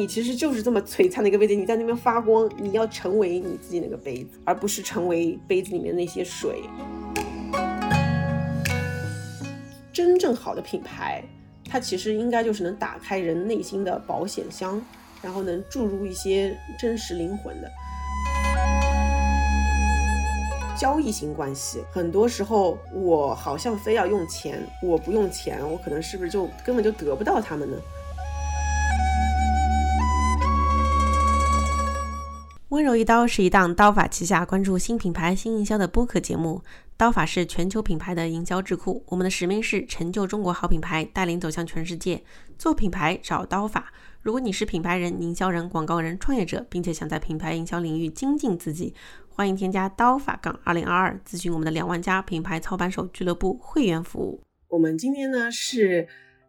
你其实就是这么璀璨的一个杯子，你在那边发光，你要成为你自己那个杯子，而不是成为杯子里面那些水。真正好的品牌，它其实应该就是能打开人内心的保险箱，然后能注入一些真实灵魂的。交易型关系，很多时候我好像非要用钱，我不用钱，我可能是不是就根本就得不到他们呢？温柔一刀是一档刀法旗下关注新品牌新营销的播客节目。刀法是全球品牌的营销智库，我们的使命是成就中国好品牌，带领走向全世界。做品牌找刀法。如果你是品牌人、营销人、广告人、创业者，并且想在品牌营销领域精进自己。欢迎添加刀法杠二零二二咨询我们的两万家品牌操盘手俱乐部会员服务。我们今天呢是，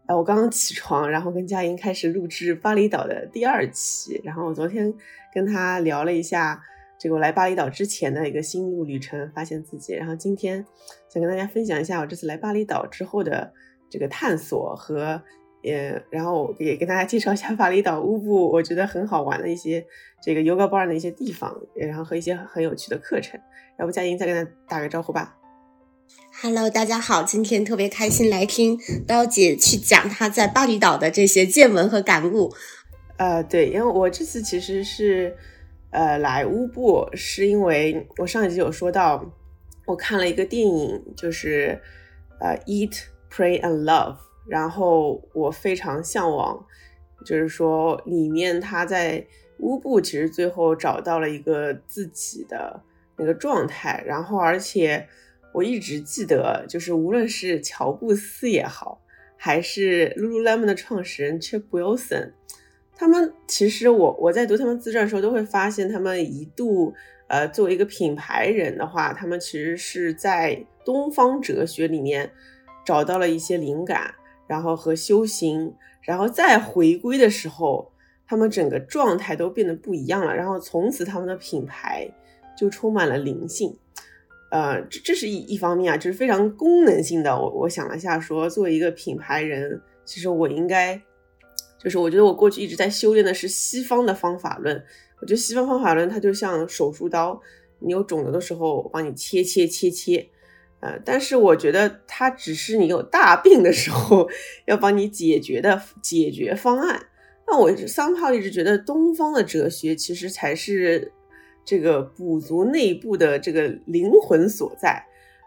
呃，我刚刚起床，然后跟佳莹开始录制巴厘岛的第二期。然后我昨天跟他聊了一下这个我来巴厘岛之前的一个心路旅程，发现自己。然后今天想跟大家分享一下我这次来巴厘岛之后的这个探索和。也，然后也跟大家介绍一下巴厘岛乌布，我觉得很好玩的一些这个 yoga bar 的一些地方，然后和一些很有趣的课程。要不佳音再跟他打个招呼吧。Hello，大家好，今天特别开心来听刀姐去讲她在巴厘岛的这些见闻和感悟。呃，对，因为我这次其实是呃来乌布，是因为我上一集有说到，我看了一个电影，就是呃 Eat, Pray and Love。然后我非常向往，就是说里面他在乌布其实最后找到了一个自己的那个状态，然后而且我一直记得，就是无论是乔布斯也好，还是 Lululemon 的创始人 Chip Wilson，他们其实我我在读他们自传的时候都会发现，他们一度呃作为一个品牌人的话，他们其实是在东方哲学里面找到了一些灵感。然后和修行，然后再回归的时候，他们整个状态都变得不一样了。然后从此他们的品牌就充满了灵性。呃，这这是一一方面啊，就是非常功能性的。我我想了下，说作为一个品牌人，其实我应该，就是我觉得我过去一直在修炼的是西方的方法论。我觉得西方方法论它就像手术刀，你有肿瘤的时候帮你切切切切。呃，但是我觉得它只是你有大病的时候要帮你解决的解决方案。那我桑炮一直觉得东方的哲学其实才是这个补足内部的这个灵魂所在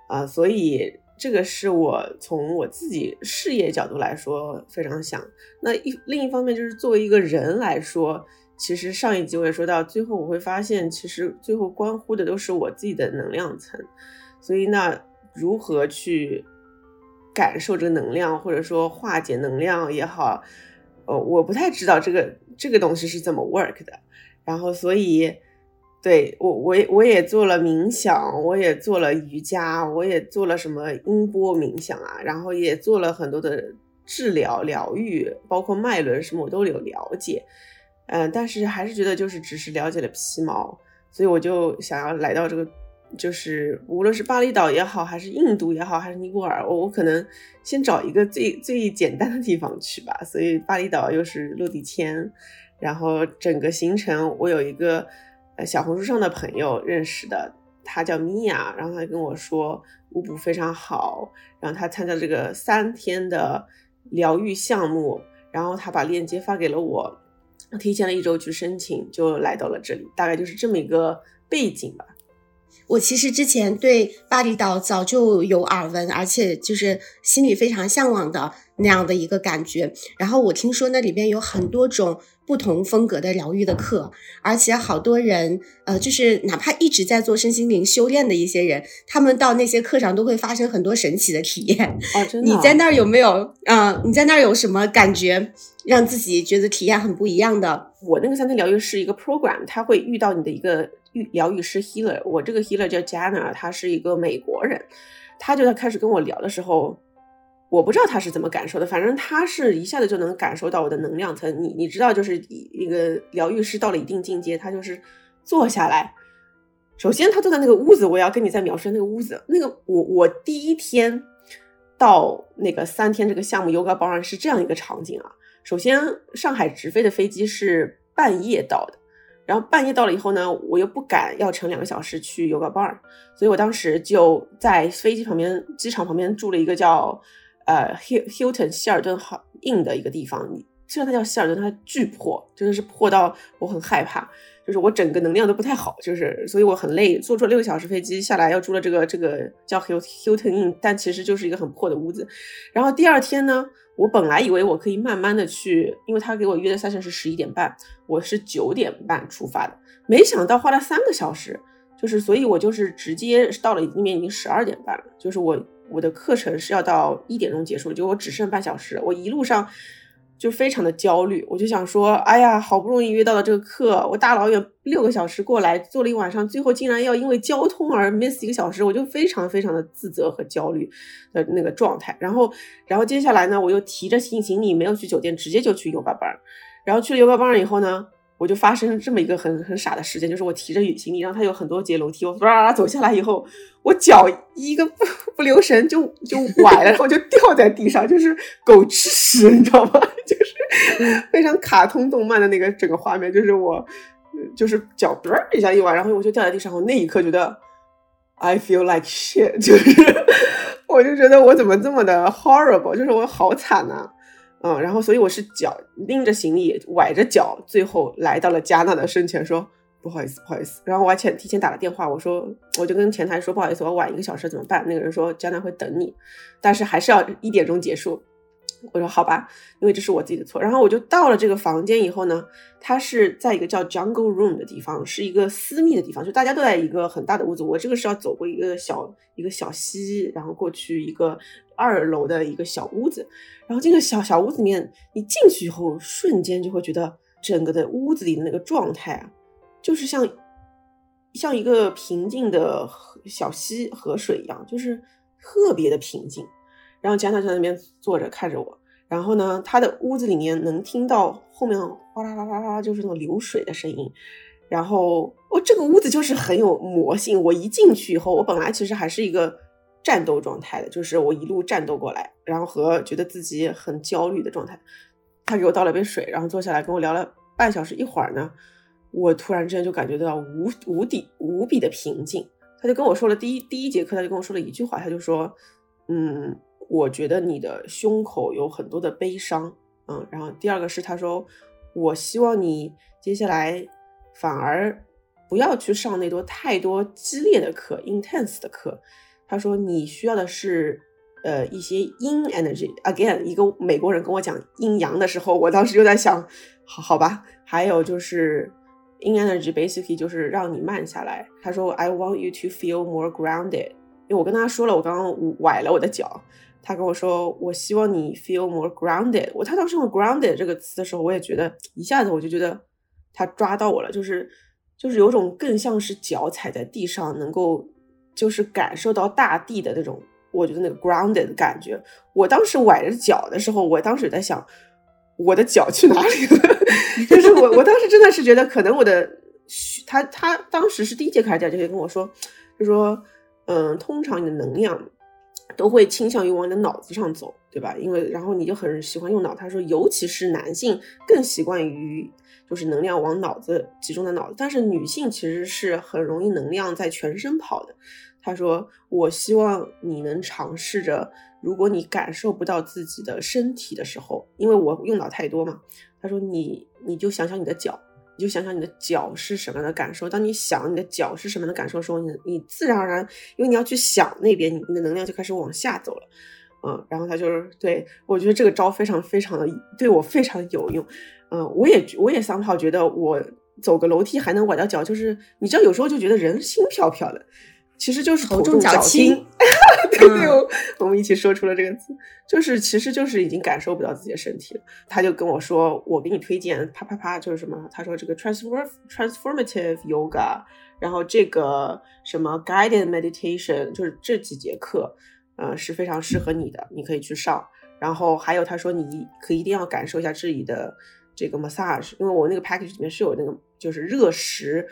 啊，所以这个是我从我自己事业角度来说非常想。那一另一方面就是作为一个人来说，其实上一集我也说到，最后我会发现，其实最后关乎的都是我自己的能量层，所以那。如何去感受这个能量，或者说化解能量也好，呃，我不太知道这个这个东西是怎么 work 的。然后，所以对我，我也我也做了冥想，我也做了瑜伽，我也做了什么音波冥想啊，然后也做了很多的治疗疗愈，包括脉轮什么我都有了解。嗯，但是还是觉得就是只是了解了皮毛，所以我就想要来到这个。就是无论是巴厘岛也好，还是印度也好，还是尼泊尔，我我可能先找一个最最简单的地方去吧。所以巴厘岛又是落地签，然后整个行程我有一个呃小红书上的朋友认识的，他叫米娅，然后他跟我说舞步非常好，然后他参加这个三天的疗愈项目，然后他把链接发给了我，提前了一周去申请，就来到了这里，大概就是这么一个背景吧。我其实之前对巴厘岛早就有耳闻，而且就是心里非常向往的那样的一个感觉。然后我听说那里边有很多种不同风格的疗愈的课，而且好多人，呃，就是哪怕一直在做身心灵修炼的一些人，他们到那些课上都会发生很多神奇的体验。哦，真 的？你在那儿有没有？嗯，你在那儿有什么感觉，让自己觉得体验很不一样的？我那个三天疗愈是一个 program，它会遇到你的一个。疗愈师 healer，我这个 healer 叫 Jana，他是一个美国人。他就在开始跟我聊的时候，我不知道他是怎么感受的，反正他是一下子就能感受到我的能量层。你你知道，就是一一个疗愈师到了一定境界，他就是坐下来，首先他坐在那个屋子，我要跟你再描述那个屋子。那个我我第一天到那个三天这个项目 yoga bar 是这样一个场景啊，首先上海直飞的飞机是半夜到的，然后半夜到了以后呢，我又不敢要乘两个小时去 Yoga Bar，所以我当时就在飞机旁边、机场旁边住了一个叫呃 Hilton 希尔顿好 Inn 的一个地方。虽然它叫希尔顿，它巨破，真的是破到我很害怕，就是我整个能量都不太好，就是所以我很累，坐坐六个小时飞机下来要住了这个这个叫 Hilton Inn，但其实就是一个很破的屋子。然后第二天呢，我本来以为我可以慢慢的去，因为他给我约的赛程是十一点半，我是九点半出发的，没想到花了三个小时，就是所以我就是直接到了那边已经十二点半了，就是我我的课程是要到一点钟结束，就我只剩半小时，我一路上。就非常的焦虑，我就想说，哎呀，好不容易约到了这个课，我大老远六个小时过来，坐了一晚上，最后竟然要因为交通而 miss 一个小时，我就非常非常的自责和焦虑的那个状态。然后，然后接下来呢，我又提着行行李没有去酒店，直接就去 yoga 班。然后去了 yoga 班以后呢。我就发生这么一个很很傻的事件，就是我提着行李，然后它有很多节楼梯，我唰走下来以后，我脚一个不不留神就就崴了，然后就掉在地上，就是狗吃屎，你知道吗？就是非常卡通动漫的那个整个画面，就是我就是脚嘚一下一崴，然后我就掉在地上，我那一刻觉得 I feel like shit，就是我就觉得我怎么这么的 horrible，就是我好惨呐。嗯，然后所以我是脚拎着行李，崴着脚，最后来到了加纳的身前，说不好意思，不好意思。然后我还前提前打了电话，我说我就跟前台说不好意思，我晚一个小时怎么办？那个人说加纳会等你，但是还是要一点钟结束。我说好吧，因为这是我自己的错。然后我就到了这个房间以后呢，它是在一个叫 Jungle Room 的地方，是一个私密的地方，就大家都在一个很大的屋子。我这个是要走过一个小一个小溪，然后过去一个二楼的一个小屋子。然后这个小小屋子里面，你进去以后，瞬间就会觉得整个的屋子里的那个状态啊，就是像像一个平静的小溪河水一样，就是特别的平静。然后贾娜就在那边坐着看着我，然后呢，他的屋子里面能听到后面哗啦啦啦啦，就是那种流水的声音。然后我这个屋子就是很有魔性。我一进去以后，我本来其实还是一个战斗状态的，就是我一路战斗过来，然后和觉得自己很焦虑的状态。他给我倒了杯水，然后坐下来跟我聊了半小时。一会儿呢，我突然之间就感觉到无无底无比的平静。他就跟我说了第一第一节课，他就跟我说了一句话，他就说，嗯。我觉得你的胸口有很多的悲伤，嗯，然后第二个是他说，我希望你接下来反而不要去上那多太多激烈的课，intense 的课。他说你需要的是呃一些阴 energy。Again，一个美国人跟我讲阴阳的时候，我当时就在想，好好吧。还有就是阴 energy basically 就是让你慢下来。他说 I want you to feel more grounded。因为我跟他说了，我刚刚崴了我的脚。他跟我说：“我希望你 feel more grounded。”我他当时用 “grounded” 这个词的时候，我也觉得一下子我就觉得他抓到我了，就是就是有种更像是脚踩在地上，能够就是感受到大地的那种，我觉得那个 grounded 的感觉。我当时崴着脚的时候，我当时在想，我的脚去哪里了？就是我我当时真的是觉得，可能我的他他当时是第一节课还是第二节课跟我说，就说嗯，通常你的能量。都会倾向于往你的脑子上走，对吧？因为然后你就很喜欢用脑。他说，尤其是男性更习惯于就是能量往脑子集中在脑子，但是女性其实是很容易能量在全身跑的。他说，我希望你能尝试着，如果你感受不到自己的身体的时候，因为我用脑太多嘛。他说，你你就想想你的脚。你就想想你的脚是什么样的感受。当你想你的脚是什么样的感受的时候，你你自然而然，因为你要去想那边，你你的能量就开始往下走了。嗯，然后他就是对我觉得这个招非常非常的对我非常有用。嗯，我也我也三炮觉得我走个楼梯还能崴到脚，就是你知道有时候就觉得人心飘飘的。其实就是头重脚轻，对对，我们一起说出了这个词，就是其实就是已经感受不到自己的身体了。他就跟我说，我给你推荐，啪啪啪，就是什么？他说这个 transform transformative yoga，然后这个什么 guided meditation，就是这几节课，呃，是非常适合你的，你可以去上。然后还有他说，你可一定要感受一下这里的这个 massage，因为我那个 package 里面是有那个就是热石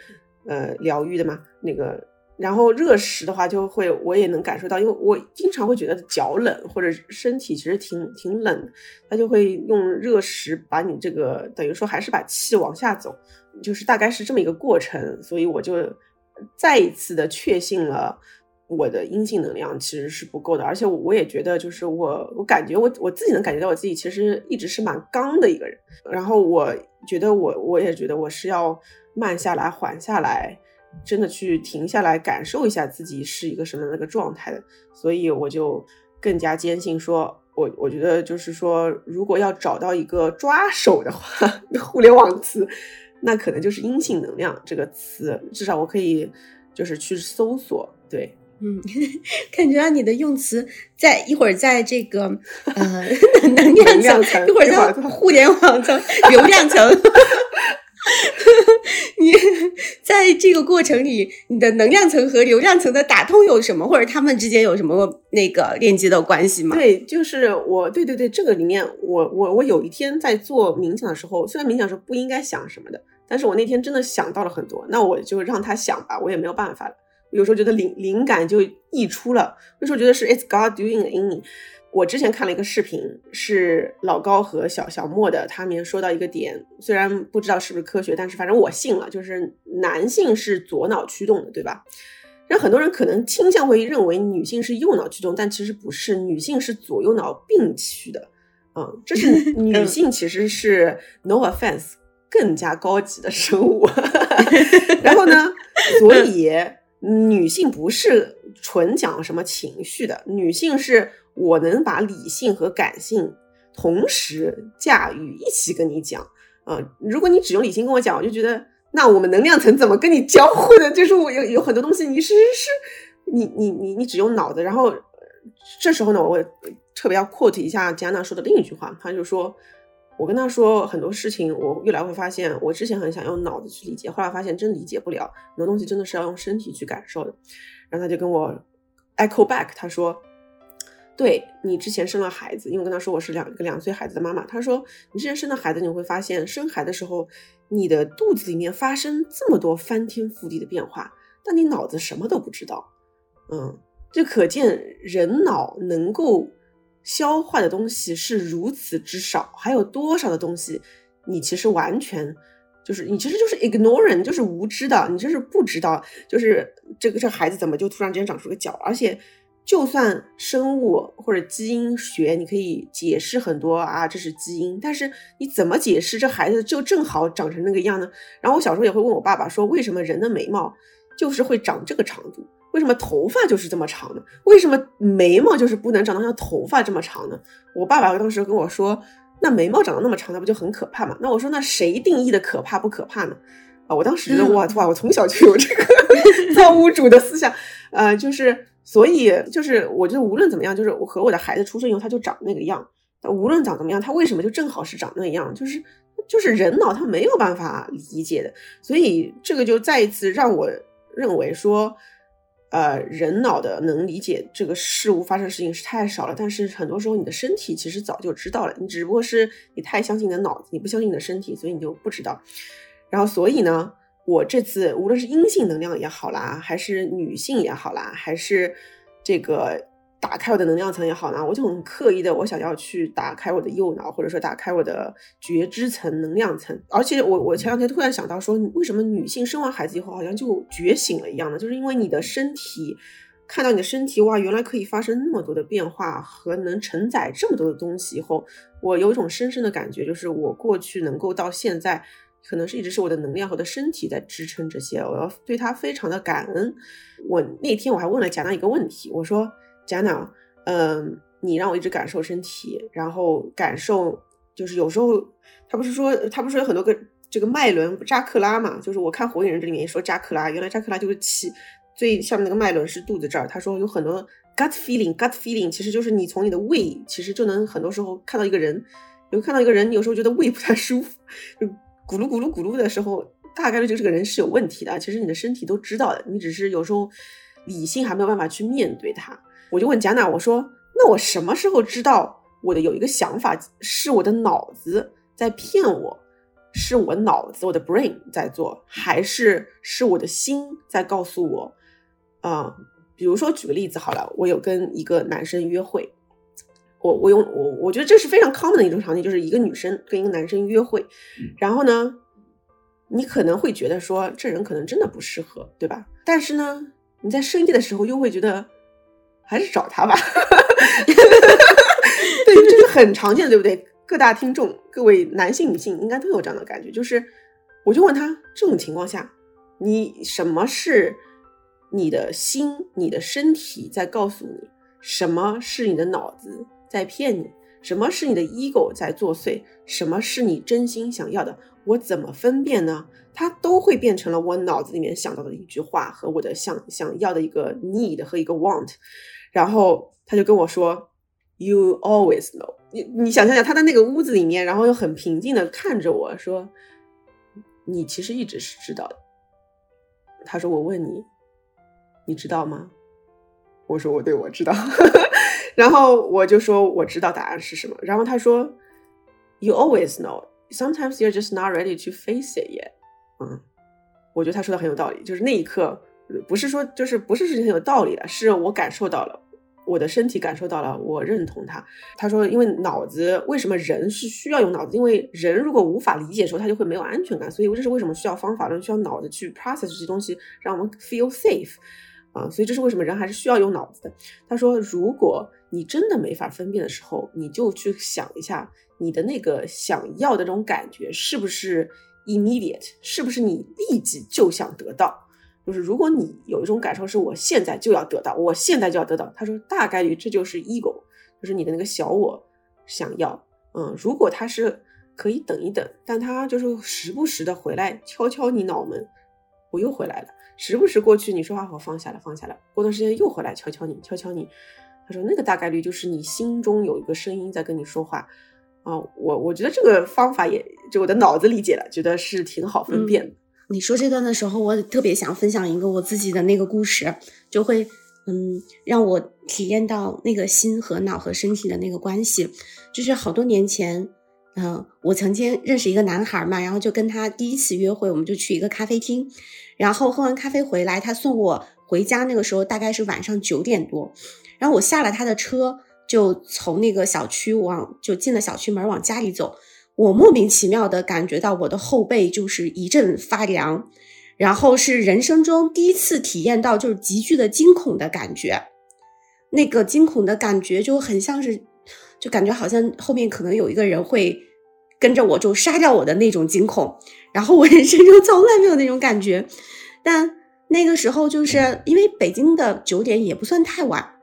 呃疗愈的嘛，那个。然后热食的话，就会我也能感受到，因为我经常会觉得脚冷或者身体其实挺挺冷，他就会用热食把你这个等于说还是把气往下走，就是大概是这么一个过程，所以我就再一次的确信了我的阴性能量其实是不够的，而且我也觉得就是我我感觉我我自己能感觉到我自己其实一直是蛮刚的一个人，然后我觉得我我也觉得我是要慢下来缓下来。真的去停下来感受一下自己是一个什么样的一个状态的，所以我就更加坚信说，我我觉得就是说，如果要找到一个抓手的话，互联网词，那可能就是阴性能量这个词，至少我可以就是去搜索。对，嗯，感觉到你的用词在一会儿在这个呃能量层，一会儿在互联网层、流量层。你在这个过程里，你的能量层和流量层的打通有什么，或者他们之间有什么那个链接的关系吗？对，就是我，对对对，这个里面，我我我有一天在做冥想的时候，虽然冥想时候不应该想什么的，但是我那天真的想到了很多，那我就让他想吧，我也没有办法了。有时候觉得灵灵感就溢出了，有时候觉得是 It's God doing in me。我之前看了一个视频，是老高和小小莫的，他们说到一个点，虽然不知道是不是科学，但是反正我信了，就是男性是左脑驱动的，对吧？那很多人可能倾向会认为女性是右脑驱动，但其实不是，女性是左右脑并驱的，嗯，这是 女性其实是 no offense 更加高级的生物，然后呢，所以女性不是纯讲什么情绪的，女性是。我能把理性和感性同时驾驭，一起跟你讲啊！如果你只用理性跟我讲，我就觉得那我们能量层怎么跟你交互的？就是我有有很多东西，你是是，你你你你只用脑子。然后这时候呢，我特别要 quote 一下加纳说的另一句话，他就说，我跟他说很多事情，我越来会发现，我之前很想用脑子去理解，后来发现真理解不了，很多东西真的是要用身体去感受的。然后他就跟我 echo back，他说。对你之前生了孩子，因为我跟他说我是两个两岁孩子的妈妈，他说你之前生的孩子，你会发现生孩子的时候，你的肚子里面发生这么多翻天覆地的变化，但你脑子什么都不知道，嗯，就可见人脑能够消化的东西是如此之少，还有多少的东西你其实完全就是你其实就是 ignorant，就是无知的，你就是不知道，就是这个这孩子怎么就突然之间长出个脚，而且。就算生物或者基因学，你可以解释很多啊，这是基因，但是你怎么解释这孩子就正好长成那个样呢？然后我小时候也会问我爸爸说，为什么人的眉毛就是会长这个长度？为什么头发就是这么长呢？为什么眉毛就是不能长得像头发这么长呢？我爸爸当时跟我说，那眉毛长得那么长，那不就很可怕吗？那我说，那谁定义的可怕不可怕呢？啊，我当时觉得哇哇，我从小就有这个 造物主的思想，呃，就是。所以就是，我觉得无论怎么样，就是我和我的孩子出生以后，他就长那个样。无论长怎么样，他为什么就正好是长那样？就是就是人脑他没有办法理解的。所以这个就再一次让我认为说，呃，人脑的能理解这个事物发生的事情是太少了。但是很多时候你的身体其实早就知道了，你只不过是你太相信你的脑子，你不相信你的身体，所以你就不知道。然后所以呢？我这次无论是阴性能量也好啦，还是女性也好啦，还是这个打开我的能量层也好呢，我就很刻意的，我想要去打开我的右脑，或者说打开我的觉知层、能量层。而且我我前两天突然想到说，为什么女性生完孩子以后好像就觉醒了一样呢？就是因为你的身体看到你的身体哇，原来可以发生那么多的变化和能承载这么多的东西以后，我有一种深深的感觉，就是我过去能够到现在。可能是一直是我的能量和我的身体在支撑这些，我要对他非常的感恩。我那天我还问了贾娜一个问题，我说贾娜，嗯，你让我一直感受身体，然后感受就是有时候他不是说他不是有很多个这个脉轮扎克拉嘛？就是我看火影忍者里面也说扎克拉，原来扎克拉就是气最下面那个脉轮是肚子这儿。他说有很多 gut feeling，gut feeling 其实就是你从你的胃其实就能很多时候看到一个人，有看到一个人，有时候觉得胃不太舒服，就。咕噜咕噜咕噜的时候，大概率就这个人是有问题的。其实你的身体都知道的，你只是有时候理性还没有办法去面对它。我就问贾娜，我说：“那我什么时候知道我的有一个想法是我的脑子在骗我，是我脑子我的 brain 在做，还是是我的心在告诉我，啊，比如说举个例子好了，我有跟一个男生约会，我我用我我觉得这是非常 common 的一种场景，就是一个女生跟一个男生约会，然后呢，你可能会觉得说这人可能真的不适合，对吧？但是呢，你在深夜的时候又会觉得还是找他吧，对，这是很常见的，对不对？各大听众，各位男性、女性应该都有这样的感觉，就是我就问他，这种情况下，你什么是你的心、你的身体在告诉你，什么是你的脑子在骗你，什么是你的 ego 在作祟，什么是你真心想要的？我怎么分辨呢？它都会变成了我脑子里面想到的一句话和我的想想要的一个 need 和一个 want，然后他就跟我说，You always know。你你想象一下，他在那个屋子里面，然后又很平静的看着我说：“你其实一直是知道的。”他说：“我问你，你知道吗？”我说：“我对我知道。”然后我就说：“我知道答案是什么。”然后他说：“You always know. Sometimes you're just not ready to face it yet。”嗯，我觉得他说的很有道理。就是那一刻，不是说就是不是事情很有道理的，是我感受到了。我的身体感受到了，我认同他。他说：“因为脑子，为什么人是需要用脑子？因为人如果无法理解的时候，他就会没有安全感。所以这是为什么需要方法论，需要脑子去 process 这些东西，让我们 feel safe 啊。所以这是为什么人还是需要用脑子的。”他说：“如果你真的没法分辨的时候，你就去想一下，你的那个想要的这种感觉是不是 immediate，是不是你立即就想得到。”就是如果你有一种感受是我现在就要得到，我现在就要得到，他说大概率这就是 ego，就是你的那个小我想要。嗯，如果他是可以等一等，但他就是时不时的回来敲敲你脑门，我又回来了。时不时过去你说话我放下了放下了，过段时间又回来敲敲你敲敲你。他说那个大概率就是你心中有一个声音在跟你说话。啊，我我觉得这个方法也就我的脑子理解了，觉得是挺好分辨的。你说这段的时候，我特别想分享一个我自己的那个故事，就会嗯让我体验到那个心和脑和身体的那个关系。就是好多年前，嗯，我曾经认识一个男孩嘛，然后就跟他第一次约会，我们就去一个咖啡厅，然后喝完咖啡回来，他送我回家，那个时候大概是晚上九点多，然后我下了他的车，就从那个小区往就进了小区门往家里走。我莫名其妙的感觉到我的后背就是一阵发凉，然后是人生中第一次体验到就是极具的惊恐的感觉，那个惊恐的感觉就很像是，就感觉好像后面可能有一个人会跟着我就杀掉我的那种惊恐，然后我人生中从来没有那种感觉，但那个时候就是因为北京的九点也不算太晚，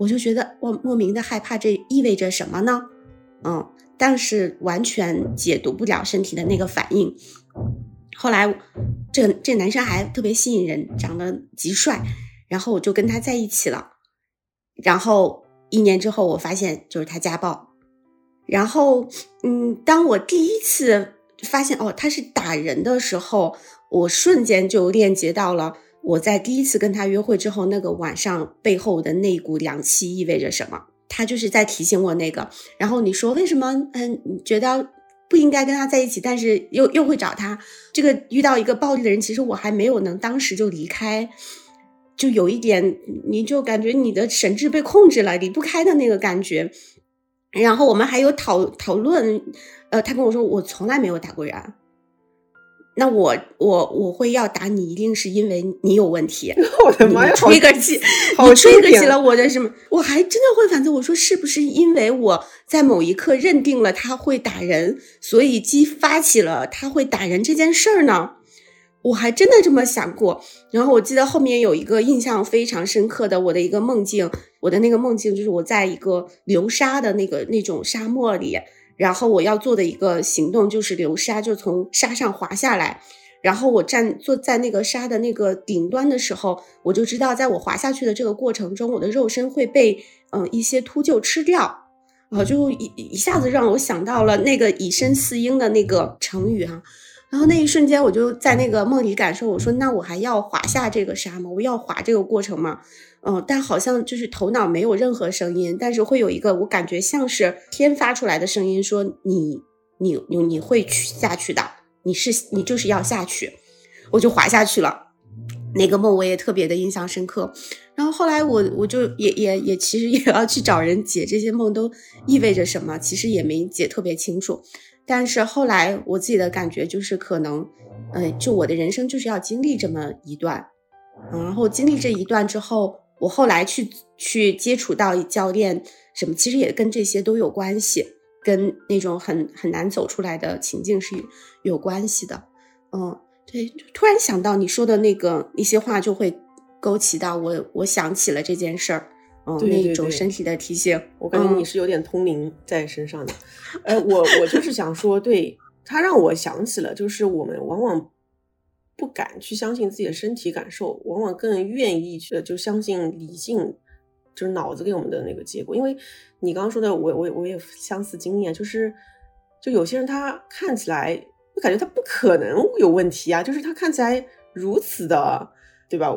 我就觉得我莫名的害怕，这意味着什么呢？嗯。但是完全解读不了身体的那个反应。后来，这这男生还特别吸引人，长得极帅，然后我就跟他在一起了。然后一年之后，我发现就是他家暴。然后，嗯，当我第一次发现哦他是打人的时候，我瞬间就链接到了我在第一次跟他约会之后那个晚上背后的那股凉气意味着什么。他就是在提醒我那个，然后你说为什么嗯你觉得不应该跟他在一起，但是又又会找他？这个遇到一个暴力的人，其实我还没有能当时就离开，就有一点，你就感觉你的神智被控制了，离不开的那个感觉。然后我们还有讨讨论，呃，他跟我说我从来没有打过人。那我我我会要打你，一定是因为你有问题。我的妈呀！吹个气，你吹个气了我的什么？我还真的会反思，我说是不是因为我在某一刻认定了他会打人，所以激发起了他会打人这件事儿呢？我还真的这么想过。然后我记得后面有一个印象非常深刻的我的一个梦境，我的那个梦境就是我在一个流沙的那个那种沙漠里。然后我要做的一个行动就是流沙，就从沙上滑下来。然后我站坐在那个沙的那个顶端的时候，我就知道，在我滑下去的这个过程中，我的肉身会被嗯一些秃鹫吃掉。啊，就一一下子让我想到了那个以身饲鹰的那个成语哈。然后那一瞬间，我就在那个梦里感受，我说：那我还要滑下这个沙吗？我要滑这个过程吗？嗯，但好像就是头脑没有任何声音，但是会有一个我感觉像是天发出来的声音，说你你你你会去下去的，你是你就是要下去，我就滑下去了。那个梦我也特别的印象深刻。然后后来我我就也也也其实也要去找人解这些梦都意味着什么，其实也没解特别清楚。但是后来我自己的感觉就是可能，呃，就我的人生就是要经历这么一段，嗯，然后经历这一段之后，我后来去去接触到教练什么，其实也跟这些都有关系，跟那种很很难走出来的情境是有关系的，嗯，对，突然想到你说的那个一些话，就会勾起到我，我想起了这件事儿。哦，那种身体的提醒，我感觉你是有点通灵在身上的。呃，我我就是想说，对他让我想起了，就是我们往往不敢去相信自己的身体感受，往往更愿意去就相信理性，就是脑子给我们的那个结果。因为你刚刚说的，我我我也相似经验，就是就有些人他看起来，我感觉他不可能有问题啊，就是他看起来如此的。对吧？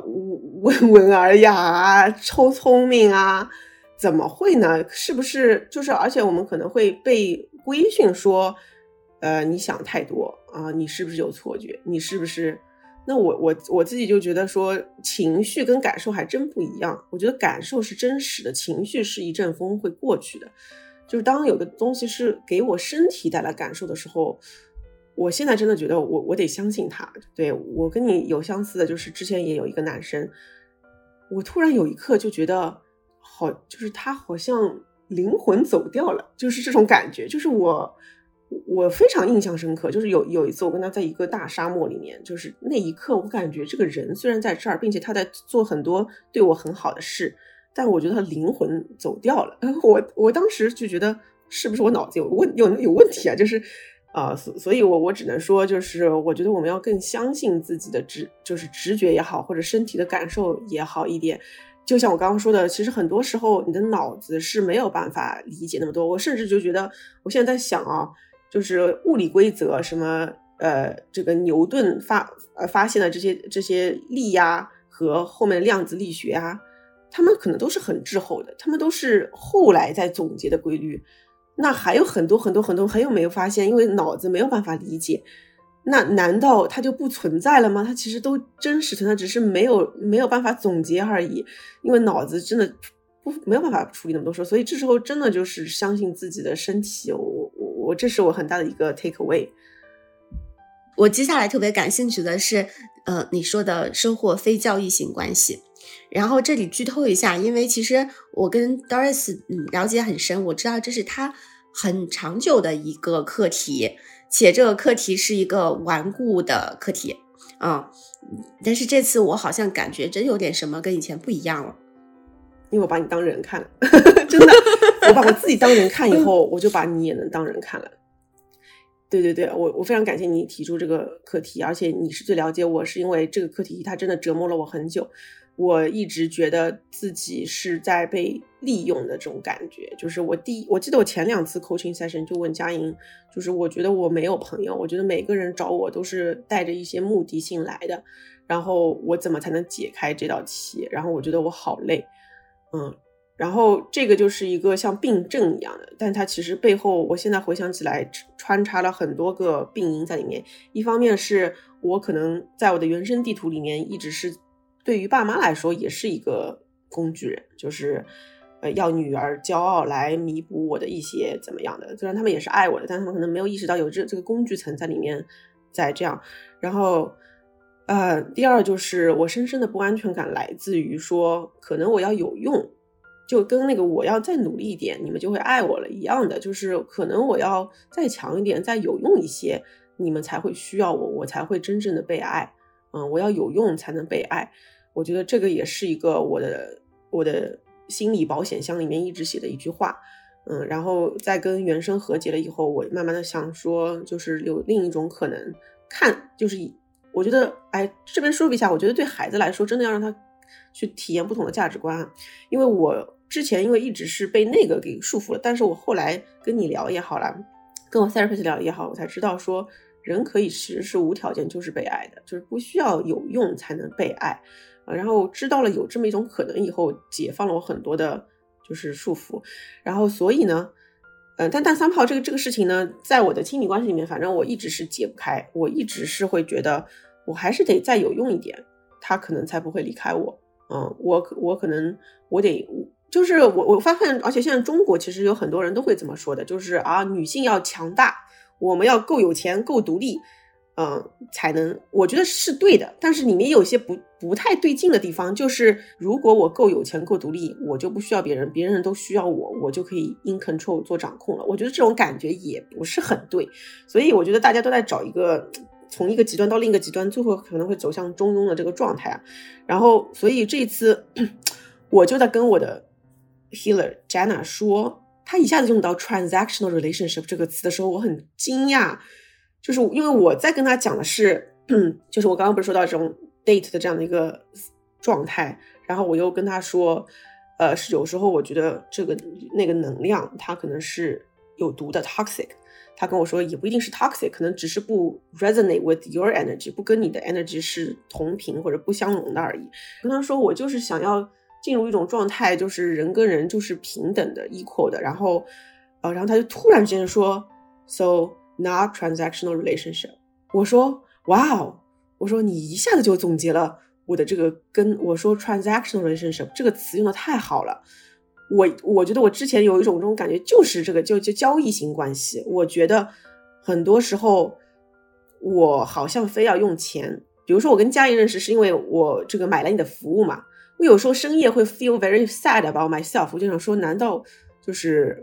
温 文尔雅啊，超聪明啊，怎么会呢？是不是？就是，而且我们可能会被规训说，呃，你想太多啊，你是不是有错觉？你是不是？那我我我自己就觉得说，情绪跟感受还真不一样。我觉得感受是真实的，情绪是一阵风会过去的。就是当有的东西是给我身体带来感受的时候。我现在真的觉得，我我得相信他。对我跟你有相似的，就是之前也有一个男生，我突然有一刻就觉得，好，就是他好像灵魂走掉了，就是这种感觉。就是我我非常印象深刻，就是有有一次我跟他在一个大沙漠里面，就是那一刻我感觉这个人虽然在这儿，并且他在做很多对我很好的事，但我觉得他灵魂走掉了。我我当时就觉得，是不是我脑子有问有有问题啊？就是。啊，所所以，我我只能说，就是我觉得我们要更相信自己的直，就是直觉也好，或者身体的感受也好一点。就像我刚刚说的，其实很多时候你的脑子是没有办法理解那么多。我甚至就觉得，我现在在想啊，就是物理规则，什么呃，这个牛顿发呃发现的这些这些力呀，和后面量子力学啊，他们可能都是很滞后的，他们都是后来在总结的规律。那还有很多很多很多很有没有发现？因为脑子没有办法理解，那难道它就不存在了吗？它其实都真实存在，只是没有没有办法总结而已。因为脑子真的不没有办法处理那么多事，所以这时候真的就是相信自己的身体。我我我，这是我很大的一个 take away。我接下来特别感兴趣的是，呃，你说的收获非教育性关系。然后这里剧透一下，因为其实我跟 Doris 嗯了解很深，我知道这是他很长久的一个课题，且这个课题是一个顽固的课题啊。但是这次我好像感觉真有点什么跟以前不一样了，因为我把你当人看了，真的，我把我自己当人看以后，我就把你也能当人看了。对对对，我我非常感谢你提出这个课题，而且你是最了解我，是因为这个课题它真的折磨了我很久。我一直觉得自己是在被利用的这种感觉，就是我第一，我记得我前两次 coaching session 就问佳莹，就是我觉得我没有朋友，我觉得每个人找我都是带着一些目的性来的，然后我怎么才能解开这道题？然后我觉得我好累，嗯，然后这个就是一个像病症一样的，但它其实背后，我现在回想起来穿插了很多个病因在里面，一方面是我可能在我的原生地图里面一直是。对于爸妈来说，也是一个工具人，就是，呃，要女儿骄傲来弥补我的一些怎么样的。虽然他们也是爱我的，但他们可能没有意识到有这这个工具层在里面，在这样。然后，呃，第二就是我深深的不安全感来自于说，可能我要有用，就跟那个我要再努力一点，你们就会爱我了一样的。就是可能我要再强一点，再有用一些，你们才会需要我，我才会真正的被爱。嗯，我要有用才能被爱。我觉得这个也是一个我的我的心理保险箱里面一直写的一句话，嗯，然后在跟原生和解了以后，我慢慢的想说，就是有另一种可能，看就是以我觉得，哎，这边说一下，我觉得对孩子来说，真的要让他去体验不同的价值观，因为我之前因为一直是被那个给束缚了，但是我后来跟你聊也好了，跟我 therapist 聊也好，我才知道说，人可以其实是无条件就是被爱的，就是不需要有用才能被爱。然后知道了有这么一种可能以后，解放了我很多的，就是束缚。然后所以呢，嗯，但但三炮这个这个事情呢，在我的亲密关系里面，反正我一直是解不开，我一直是会觉得我还是得再有用一点。他可能才不会离开我。嗯，我我可能我得就是我我发现，而且现在中国其实有很多人都会这么说的，就是啊，女性要强大，我们要够有钱、够独立。嗯，才能，我觉得是对的，但是里面有些不不太对劲的地方，就是如果我够有钱、够独立，我就不需要别人，别人都需要我，我就可以 in control 做掌控了。我觉得这种感觉也不是很对，所以我觉得大家都在找一个从一个极端到另一个极端，最后可能会走向中庸的这个状态啊。然后，所以这一次 我就在跟我的 healer Jana 说，他一下子用到 transactional relationship 这个词的时候，我很惊讶。就是因为我在跟他讲的是，就是我刚刚不是说到这种 date 的这样的一个状态，然后我又跟他说，呃，是有时候我觉得这个那个能量它可能是有毒的 toxic，他跟我说也不一定是 toxic，可能只是不 resonate with your energy，不跟你的 energy 是同频或者不相容的而已。跟他说我就是想要进入一种状态，就是人跟人就是平等的 equal 的，然后，呃，然后他就突然之间说，so。Not transactional relationship。我说，哇哦，我说你一下子就总结了我的这个跟我说 transactional relationship 这个词用的太好了。我我觉得我之前有一种这种感觉，就是这个就就交易型关系。我觉得很多时候我好像非要用钱，比如说我跟嘉怡认识是因为我这个买了你的服务嘛。我有时候深夜会 feel very sad about myself，我就想说，难道就是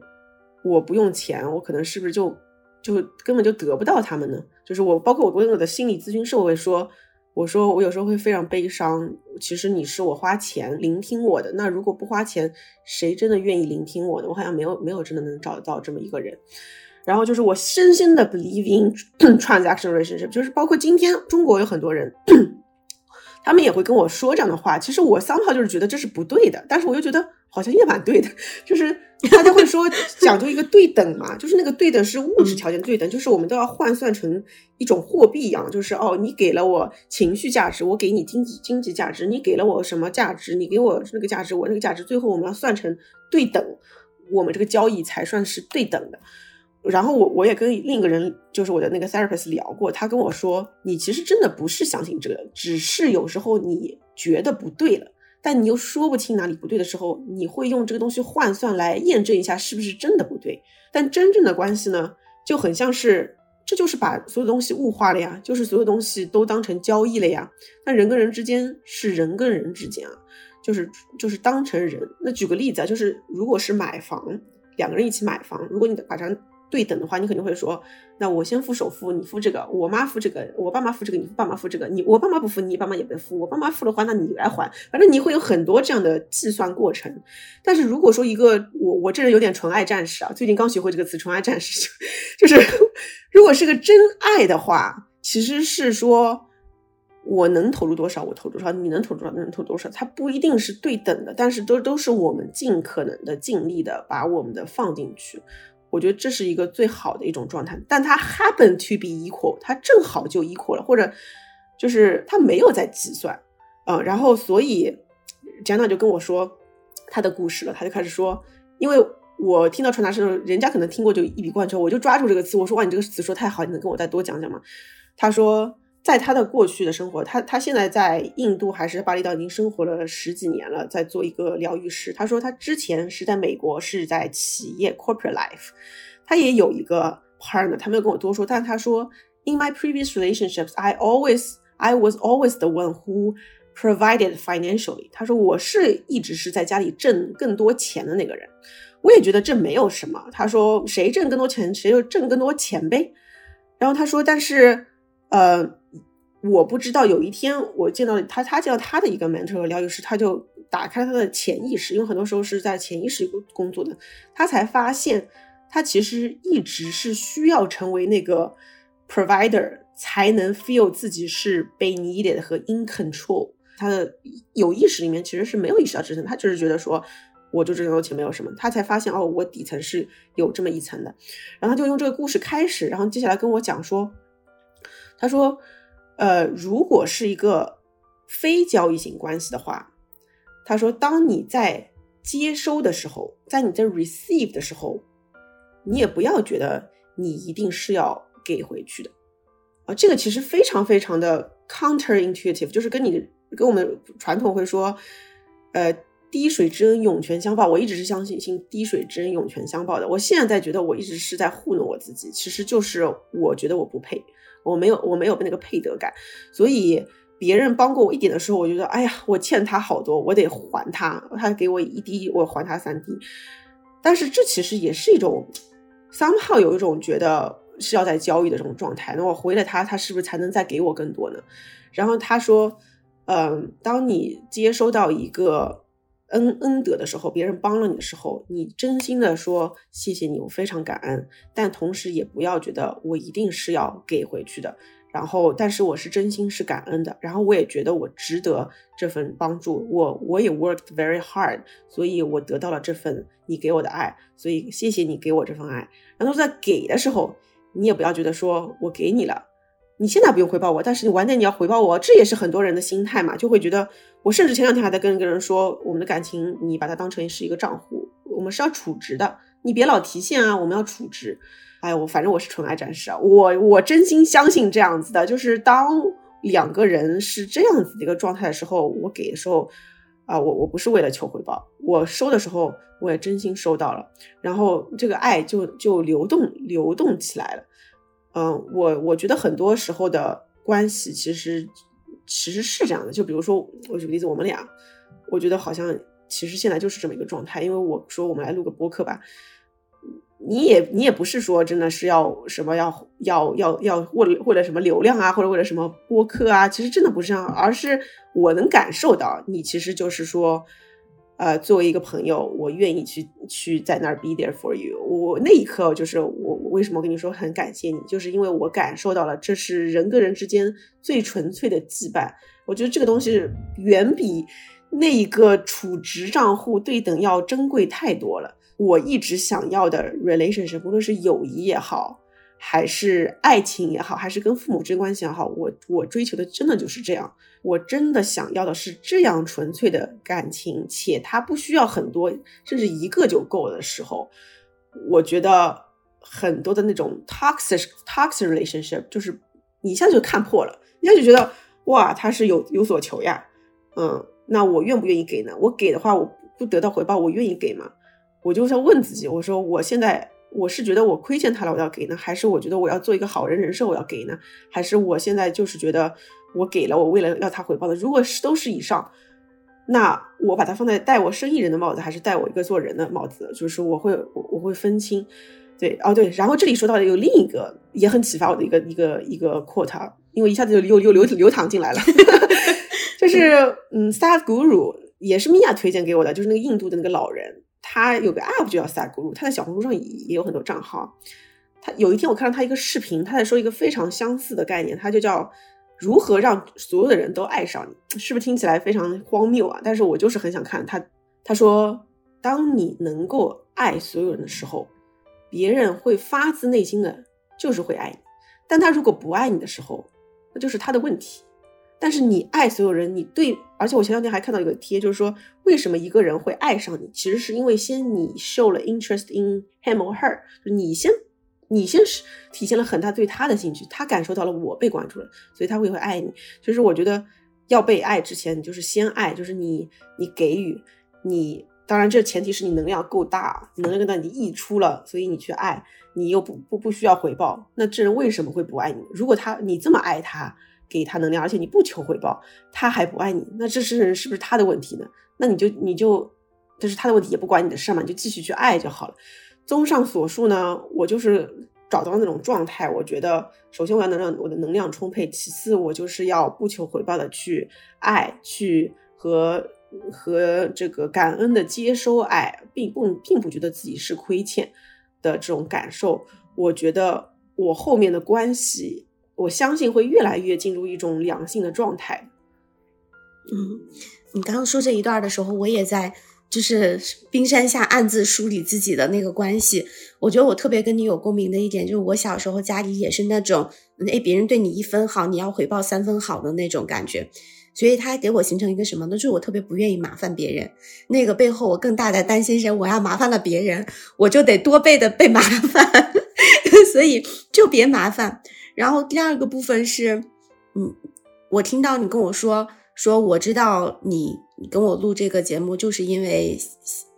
我不用钱，我可能是不是就？就根本就得不到他们呢。就是我，包括我跟我的心理咨询师，我会说，我说我有时候会非常悲伤。其实你是我花钱聆听我的，那如果不花钱，谁真的愿意聆听我呢？我好像没有没有真的能找得到这么一个人。然后就是我深深的 believe in transaction relationship，就是包括今天中国有很多人。他们也会跟我说这样的话，其实我 somehow 就是觉得这是不对的，但是我又觉得好像也蛮对的，就是大家会说讲究一个对等嘛，就是那个对等是物质条件对等，就是我们都要换算成一种货币一样，就是哦，你给了我情绪价值，我给你经济经济价值，你给了我什么价值，你给我那个价值，我那个价值，最后我们要算成对等，我们这个交易才算是对等的。然后我我也跟另一个人，就是我的那个 therapist 聊过，他跟我说，你其实真的不是相信这个，只是有时候你觉得不对了，但你又说不清哪里不对的时候，你会用这个东西换算来验证一下是不是真的不对。但真正的关系呢，就很像是，这就是把所有东西物化了呀，就是所有东西都当成交易了呀。那人跟人之间是人跟人之间啊，就是就是当成人。那举个例子啊，就是如果是买房，两个人一起买房，如果你把它对等的话，你肯定会说，那我先付首付，你付这个，我妈付这个，我爸妈付这个，你爸妈付这个，你我爸妈不付，你爸妈也不付，我爸妈付的话，那你来还，反正你会有很多这样的计算过程。但是如果说一个我我这人有点纯爱战士啊，最近刚学会这个词，纯爱战士，就是如果是个真爱的话，其实是说我能投入多少，我投多少，你能投入多少，能投多少，它不一定是对等的，但是都都是我们尽可能的尽力的把我们的放进去。我觉得这是一个最好的一种状态，但它 happen to be equal，它正好就 equal 了，或者就是他没有在计算，嗯，然后所以 Jenna 就跟我说他的故事了，他就开始说，因为我听到传达时候，人家可能听过就一笔贯彻，我就抓住这个词，我说哇，你这个词说太好，你能跟我再多讲讲吗？他说。在他的过去的生活，他他现在在印度还是巴厘岛已经生活了十几年了，在做一个疗愈师。他说他之前是在美国，是在企业 corporate life，他也有一个 partner，他没有跟我多说，但他说 in my previous relationships I always I was always the one who provided financially。他说我是一直是在家里挣更多钱的那个人，我也觉得这没有什么。他说谁挣更多钱，谁就挣更多钱呗。然后他说，但是呃。我不知道有一天我见到他，他见到他的一个 mentor 疗愈师，他就打开了他的潜意识，因为很多时候是在潜意识工作的，他才发现他其实一直是需要成为那个 provider 才能 feel 自己是被 needed 和 in control。他的有意识里面其实是没有意识到这层，他就是觉得说我就挣多钱没有什么，他才发现哦，我底层是有这么一层的。然后他就用这个故事开始，然后接下来跟我讲说，他说。呃，如果是一个非交易型关系的话，他说，当你在接收的时候，在你在 receive 的时候，你也不要觉得你一定是要给回去的啊。这个其实非常非常的 counterintuitive，就是跟你跟我们传统会说，呃，滴水之恩涌泉相报。我一直是相信信滴水之恩涌泉相报的。我现在觉得我一直是在糊弄我自己，其实就是我觉得我不配，我没有我没有那个配得感，所以别人帮过我一点的时候，我觉得哎呀，我欠他好多，我得还他，他给我一滴，我还他三滴。但是这其实也是一种，somehow 有一种觉得是要在交易的这种状态。那我回了他，他是不是才能再给我更多呢？然后他说。嗯，当你接收到一个恩恩德的时候，别人帮了你的时候，你真心的说谢谢你，我非常感恩。但同时也不要觉得我一定是要给回去的。然后，但是我是真心是感恩的。然后我也觉得我值得这份帮助，我我也 worked very hard，所以我得到了这份你给我的爱。所以谢谢你给我这份爱。然后在给的时候，你也不要觉得说我给你了。你现在不用回报我，但是你晚点你要回报我，这也是很多人的心态嘛，就会觉得我甚至前两天还在跟一个人说，我们的感情你把它当成是一个账户，我们是要储值的，你别老提现啊，我们要储值。哎，我反正我是纯爱战士啊，我我真心相信这样子的，就是当两个人是这样子的一个状态的时候，我给的时候啊，我我不是为了求回报，我收的时候我也真心收到了，然后这个爱就就流动流动起来了。嗯，我我觉得很多时候的关系其实其实是这样的，就比如说我举个例子，我们俩，我觉得好像其实现在就是这么一个状态。因为我说我们来录个播客吧，你也你也不是说真的是要什么要要要要为了为了什么流量啊，或者为了什么播客啊，其实真的不是这样，而是我能感受到你其实就是说。呃，作为一个朋友，我愿意去去在那儿 be there for you。我那一刻就是我，我为什么跟你说很感谢你，就是因为我感受到了这是人跟人之间最纯粹的羁绊。我觉得这个东西远比那一个储值账户对等要珍贵太多了。我一直想要的 relationship，无论是友谊也好，还是爱情也好，还是跟父母之间关系也好，我我追求的真的就是这样。我真的想要的是这样纯粹的感情，且它不需要很多，甚至一个就够了的时候，我觉得很多的那种 toxic toxic relationship，就是你一下就看破了，一下就觉得哇，他是有有所求呀，嗯，那我愿不愿意给呢？我给的话，我不得到回报，我愿意给吗？我就在问自己，我说我现在我是觉得我亏欠他了，我要给呢，还是我觉得我要做一个好人人设，我要给呢？还是我现在就是觉得。我给了我为了要他回报的，如果是都是以上，那我把它放在戴我生意人的帽子，还是戴我一个做人的帽子？就是我会我我会分清，对哦对。然后这里说到的有另一个也很启发我的一个一个一个 quote，因为一下子就又又流流淌进来了，就是嗯，Sadhguru 也是米娅推荐给我的，就是那个印度的那个老人，他有个 app 就叫 Sadhguru，他在小红书上也有很多账号。他有一天我看到他一个视频，他在说一个非常相似的概念，他就叫。如何让所有的人都爱上你？是不是听起来非常荒谬啊？但是我就是很想看他。他说，当你能够爱所有人的时候，别人会发自内心的，就是会爱你。但他如果不爱你的时候，那就是他的问题。但是你爱所有人，你对，而且我前两天还看到一个贴，就是说为什么一个人会爱上你，其实是因为先你 show 了 interest in him or her，就你先。你先是体现了很大对他的兴趣，他感受到了我被关注了，所以他会会爱你。就是我觉得要被爱之前，你就是先爱，就是你你给予你，当然这前提是你能量够大，能量更大你溢出了，所以你去爱，你又不不不需要回报，那这人为什么会不爱你？如果他你这么爱他，给他能量，而且你不求回报，他还不爱你，那这是是不是他的问题呢？那你就你就这是他的问题，也不关你的事嘛，你就继续去爱就好了。综上所述呢，我就是找到那种状态。我觉得，首先我要能让我的能量充沛，其次我就是要不求回报的去爱，去和和这个感恩的接收爱，并不并不觉得自己是亏欠的这种感受。我觉得我后面的关系，我相信会越来越进入一种良性的状态。嗯，你刚刚说这一段的时候，我也在。就是冰山下暗自梳理自己的那个关系，我觉得我特别跟你有共鸣的一点，就是我小时候家里也是那种，哎，别人对你一分好，你要回报三分好的那种感觉，所以他给我形成一个什么呢？就是我特别不愿意麻烦别人。那个背后我更大的担心是，我要麻烦了别人，我就得多倍的被麻烦，所以就别麻烦。然后第二个部分是，嗯，我听到你跟我说。说我知道你跟我录这个节目，就是因为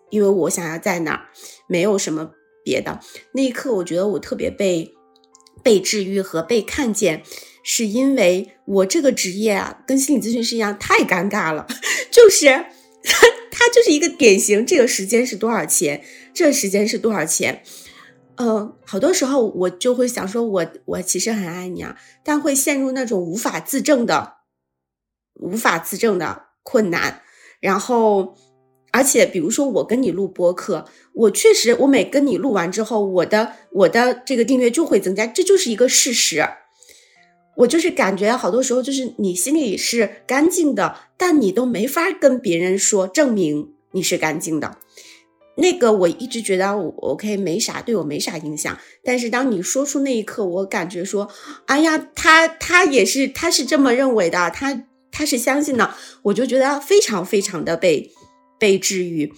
因为我想要在哪儿，没有什么别的。那一刻，我觉得我特别被被治愈和被看见，是因为我这个职业啊，跟心理咨询师一样，太尴尬了，就是 他他就是一个典型，这个时间是多少钱，这时间是多少钱。嗯，好多时候我就会想说，我我其实很爱你啊，但会陷入那种无法自证的、无法自证的困难。然后，而且比如说我跟你录播客，我确实我每跟你录完之后，我的我的这个订阅就会增加，这就是一个事实。我就是感觉好多时候就是你心里是干净的，但你都没法跟别人说证明你是干净的。那个我一直觉得我 OK 没啥，对我没啥影响。但是当你说出那一刻，我感觉说，哎呀，他他也是他是这么认为的，他他是相信的，我就觉得非常非常的被被治愈。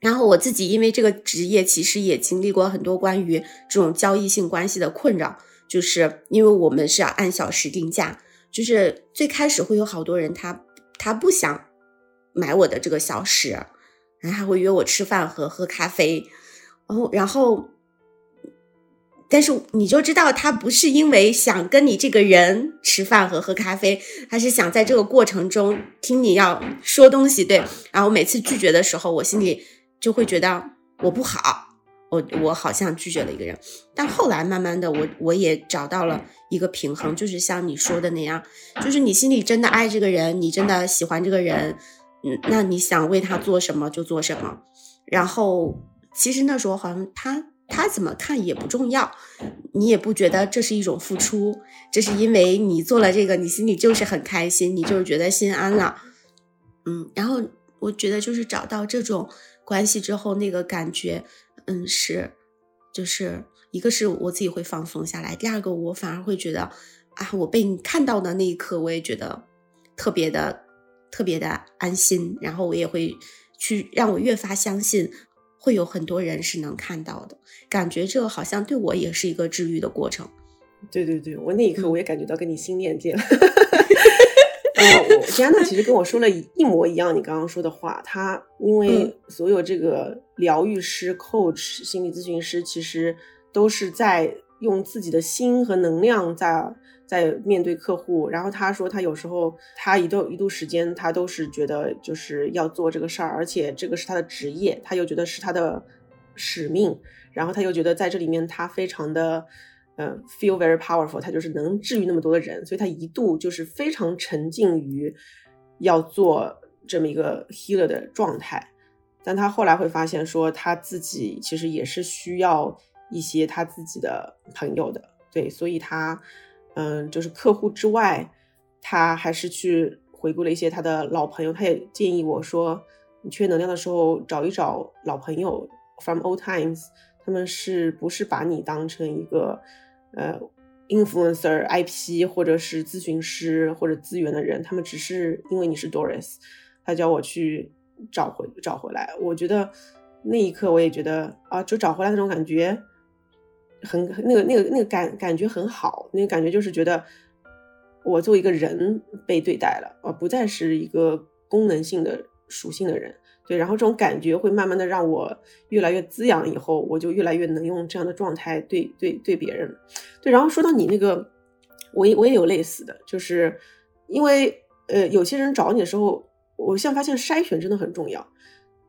然后我自己因为这个职业，其实也经历过很多关于这种交易性关系的困扰，就是因为我们是要按小时定价，就是最开始会有好多人他他不想买我的这个小时。然后还会约我吃饭和喝咖啡，然后然后，但是你就知道他不是因为想跟你这个人吃饭和喝咖啡，他是想在这个过程中听你要说东西。对，然后每次拒绝的时候，我心里就会觉得我不好，我我好像拒绝了一个人。但后来慢慢的，我我也找到了一个平衡，就是像你说的那样，就是你心里真的爱这个人，你真的喜欢这个人。嗯，那你想为他做什么就做什么，然后其实那时候好像他他怎么看也不重要，你也不觉得这是一种付出，这是因为你做了这个，你心里就是很开心，你就是觉得心安了，嗯，然后我觉得就是找到这种关系之后，那个感觉，嗯，是就是一个是我自己会放松下来，第二个我反而会觉得啊，我被你看到的那一刻，我也觉得特别的。特别的安心，然后我也会去让我越发相信，会有很多人是能看到的，感觉这好像对我也是一个治愈的过程。对对对，我那一刻我也感觉到跟你心链接了。吉安娜其实跟我说了一模一样，你刚刚说的话。他因为所有这个疗愈师、coach、心理咨询师，其实都是在用自己的心和能量在。在面对客户，然后他说他有时候他一度一度时间他都是觉得就是要做这个事儿，而且这个是他的职业，他又觉得是他的使命，然后他又觉得在这里面他非常的嗯 feel very powerful，他就是能治愈那么多的人，所以他一度就是非常沉浸于要做这么一个 healer 的状态，但他后来会发现说他自己其实也是需要一些他自己的朋友的，对，所以他。嗯，就是客户之外，他还是去回顾了一些他的老朋友。他也建议我说，你缺能量的时候找一找老朋友，from old times。他们是不是把你当成一个呃 influencer、IP 或者是咨询师或者资源的人？他们只是因为你是 Doris，他叫我去找回找回来。我觉得那一刻我也觉得啊，就找回来那种感觉。很那个那个那个感感觉很好，那个感觉就是觉得我作为一个人被对待了，而不再是一个功能性的属性的人。对，然后这种感觉会慢慢的让我越来越滋养，以后我就越来越能用这样的状态对对对别人。对，然后说到你那个，我也我也有类似的，就是因为呃有些人找你的时候，我现在发现筛选真的很重要，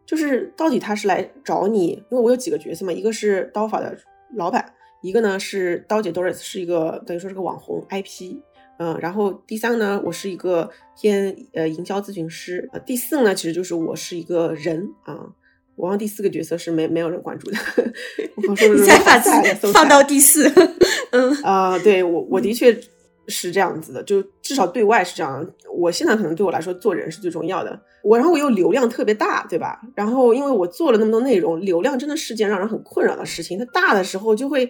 就是到底他是来找你，因为我有几个角色嘛，一个是刀法的老板。一个呢是刀姐 Doris，是一个等于说是个网红 IP，嗯，然后第三呢，我是一个偏呃营销咨询师，呃，第四呢，其实就是我是一个人啊，我忘第四个角色是没没有人关注的，你才把自己放到第四，嗯。啊，对我我的确是这样子的，就至少对外是这样，我现在可能对我来说做人是最重要的。我然后我又流量特别大，对吧？然后因为我做了那么多内容，流量真的是件让人很困扰的事情。它大的时候就会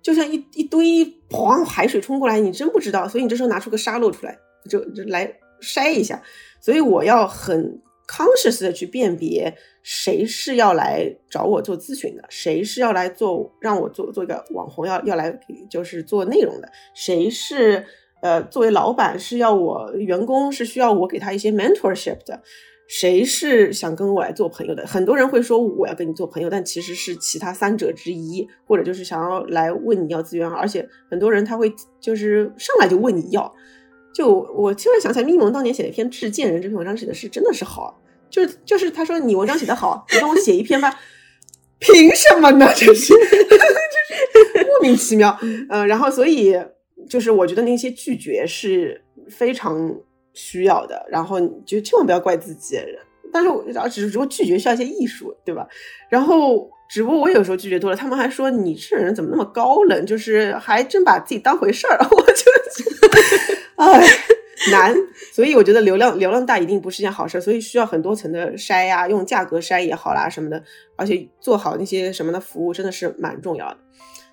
就像一一堆哗海水冲过来，你真不知道。所以你这时候拿出个沙漏出来，就就来筛一下。所以我要很 conscious 的去辨别谁是要来找我做咨询的，谁是要来做让我做做一个网红要要来就是做内容的，谁是。呃，作为老板是要我员工是需要我给他一些 mentorship 的。谁是想跟我来做朋友的？很多人会说我要跟你做朋友，但其实是其他三者之一，或者就是想要来问你要资源，而且很多人他会就是上来就问你要。就我突然想起来，咪蒙当年写了一篇致贱人这篇文章写的是真的是好，就是就是他说你文章写的好，你帮我写一篇吧，凭什么呢？就是 就是莫名其妙，嗯，然后所以就是我觉得那些拒绝是非常需要的，然后就千万不要怪自己，但是我只是只不过拒绝需要一些艺术，对吧？然后只不过我有时候拒绝多了，他们还说你这人怎么那么高冷，就是还真把自己当回事儿，我就。哎，难，所以我觉得流量流量大一定不是件好事，所以需要很多层的筛呀，用价格筛也好啦什么的，而且做好那些什么的服务真的是蛮重要的。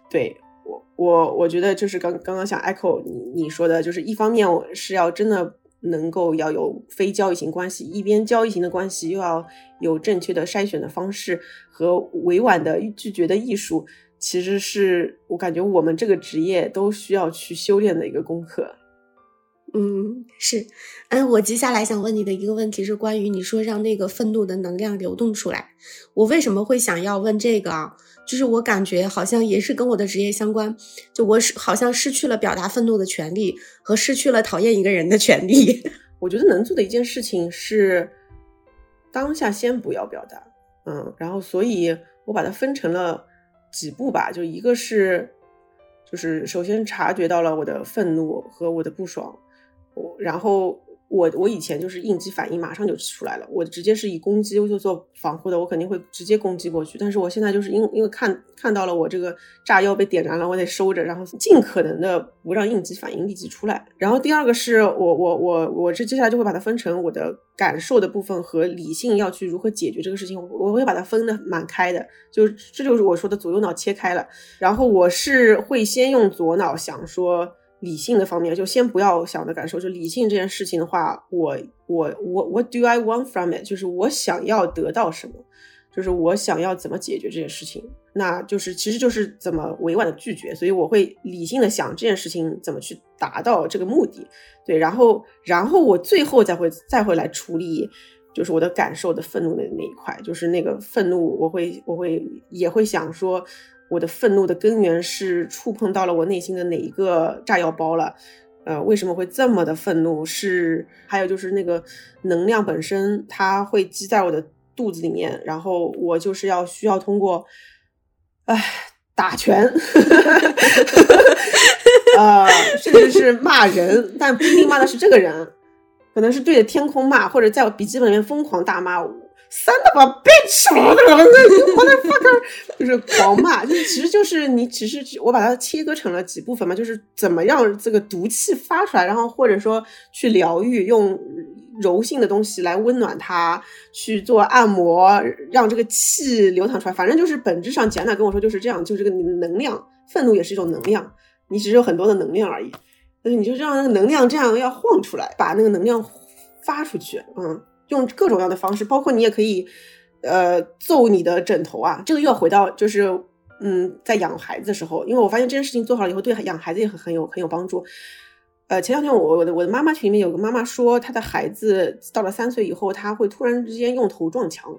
对我我我觉得就是刚刚刚想 echo 你你说的，就是一方面我是要真的能够要有非交易型关系，一边交易型的关系又要有正确的筛选的方式和委婉的拒绝的艺术，其实是我感觉我们这个职业都需要去修炼的一个功课。嗯，是，嗯，我接下来想问你的一个问题是关于你说让那个愤怒的能量流动出来，我为什么会想要问这个啊？就是我感觉好像也是跟我的职业相关，就我是好像失去了表达愤怒的权利和失去了讨厌一个人的权利。我觉得能做的一件事情是当下先不要表达，嗯，然后所以我把它分成了几步吧，就一个是，就是首先察觉到了我的愤怒和我的不爽。我然后我我以前就是应激反应马上就出来了，我直接是以攻击就做防护的，我肯定会直接攻击过去。但是我现在就是因因为看看到了我这个炸药被点燃了，我得收着，然后尽可能的不让应激反应立即出来。然后第二个是我我我我这接下来就会把它分成我的感受的部分和理性要去如何解决这个事情，我会把它分的蛮开的，就这就是我说的左右脑切开了。然后我是会先用左脑想说。理性的方面，就先不要想的感受。就理性这件事情的话，我我我 What do I want from it？就是我想要得到什么，就是我想要怎么解决这件事情。那就是其实就是怎么委婉的拒绝。所以我会理性的想这件事情怎么去达到这个目的。对，然后然后我最后再会再会来处理，就是我的感受的愤怒的那一块，就是那个愤怒，我会我会也会想说。我的愤怒的根源是触碰到了我内心的哪一个炸药包了？呃，为什么会这么的愤怒？是还有就是那个能量本身，它会积在我的肚子里面，然后我就是要需要通过，哎，打拳，呃，甚至是骂人，但不一定骂的是这个人，可能是对着天空骂，或者在我笔记本里面疯狂大骂我。三的吧，bitch，我的我的 fucker，就是狂骂，就是其实就是你只是我把它切割成了几部分嘛，就是怎么样这个毒气发出来，然后或者说去疗愈，用柔性的东西来温暖它，去做按摩，让这个气流淌出来。反正就是本质上，简短跟我说就是这样，就这个能量，愤怒也是一种能量，你只是有很多的能量而已，但是你就让那个能量这样要晃出来，把那个能量发出去，嗯。用各种各样的方式，包括你也可以，呃，揍你的枕头啊。这个又要回到就是，嗯，在养孩子的时候，因为我发现这件事情做好了以后，对养孩子也很很有很有帮助。呃，前两天我我的我的妈妈群里面有个妈妈说，她的孩子到了三岁以后，他会突然之间用头撞墙，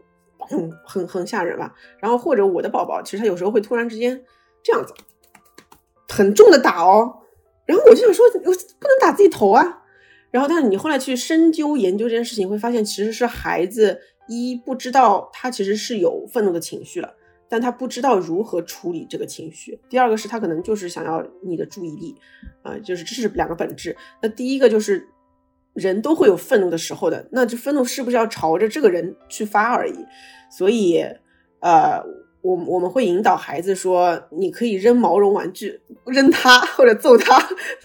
嗯，很很吓人吧。然后或者我的宝宝，其实他有时候会突然之间这样子，很重的打哦。然后我就想说，我不能打自己头啊。然后，但是你后来去深究研究这件事情，会发现其实是孩子一不知道他其实是有愤怒的情绪了，但他不知道如何处理这个情绪。第二个是他可能就是想要你的注意力，啊，就是这是两个本质。那第一个就是人都会有愤怒的时候的，那这愤怒是不是要朝着这个人去发而已？所以，呃。我我们会引导孩子说，你可以扔毛绒玩具，扔他或者揍他，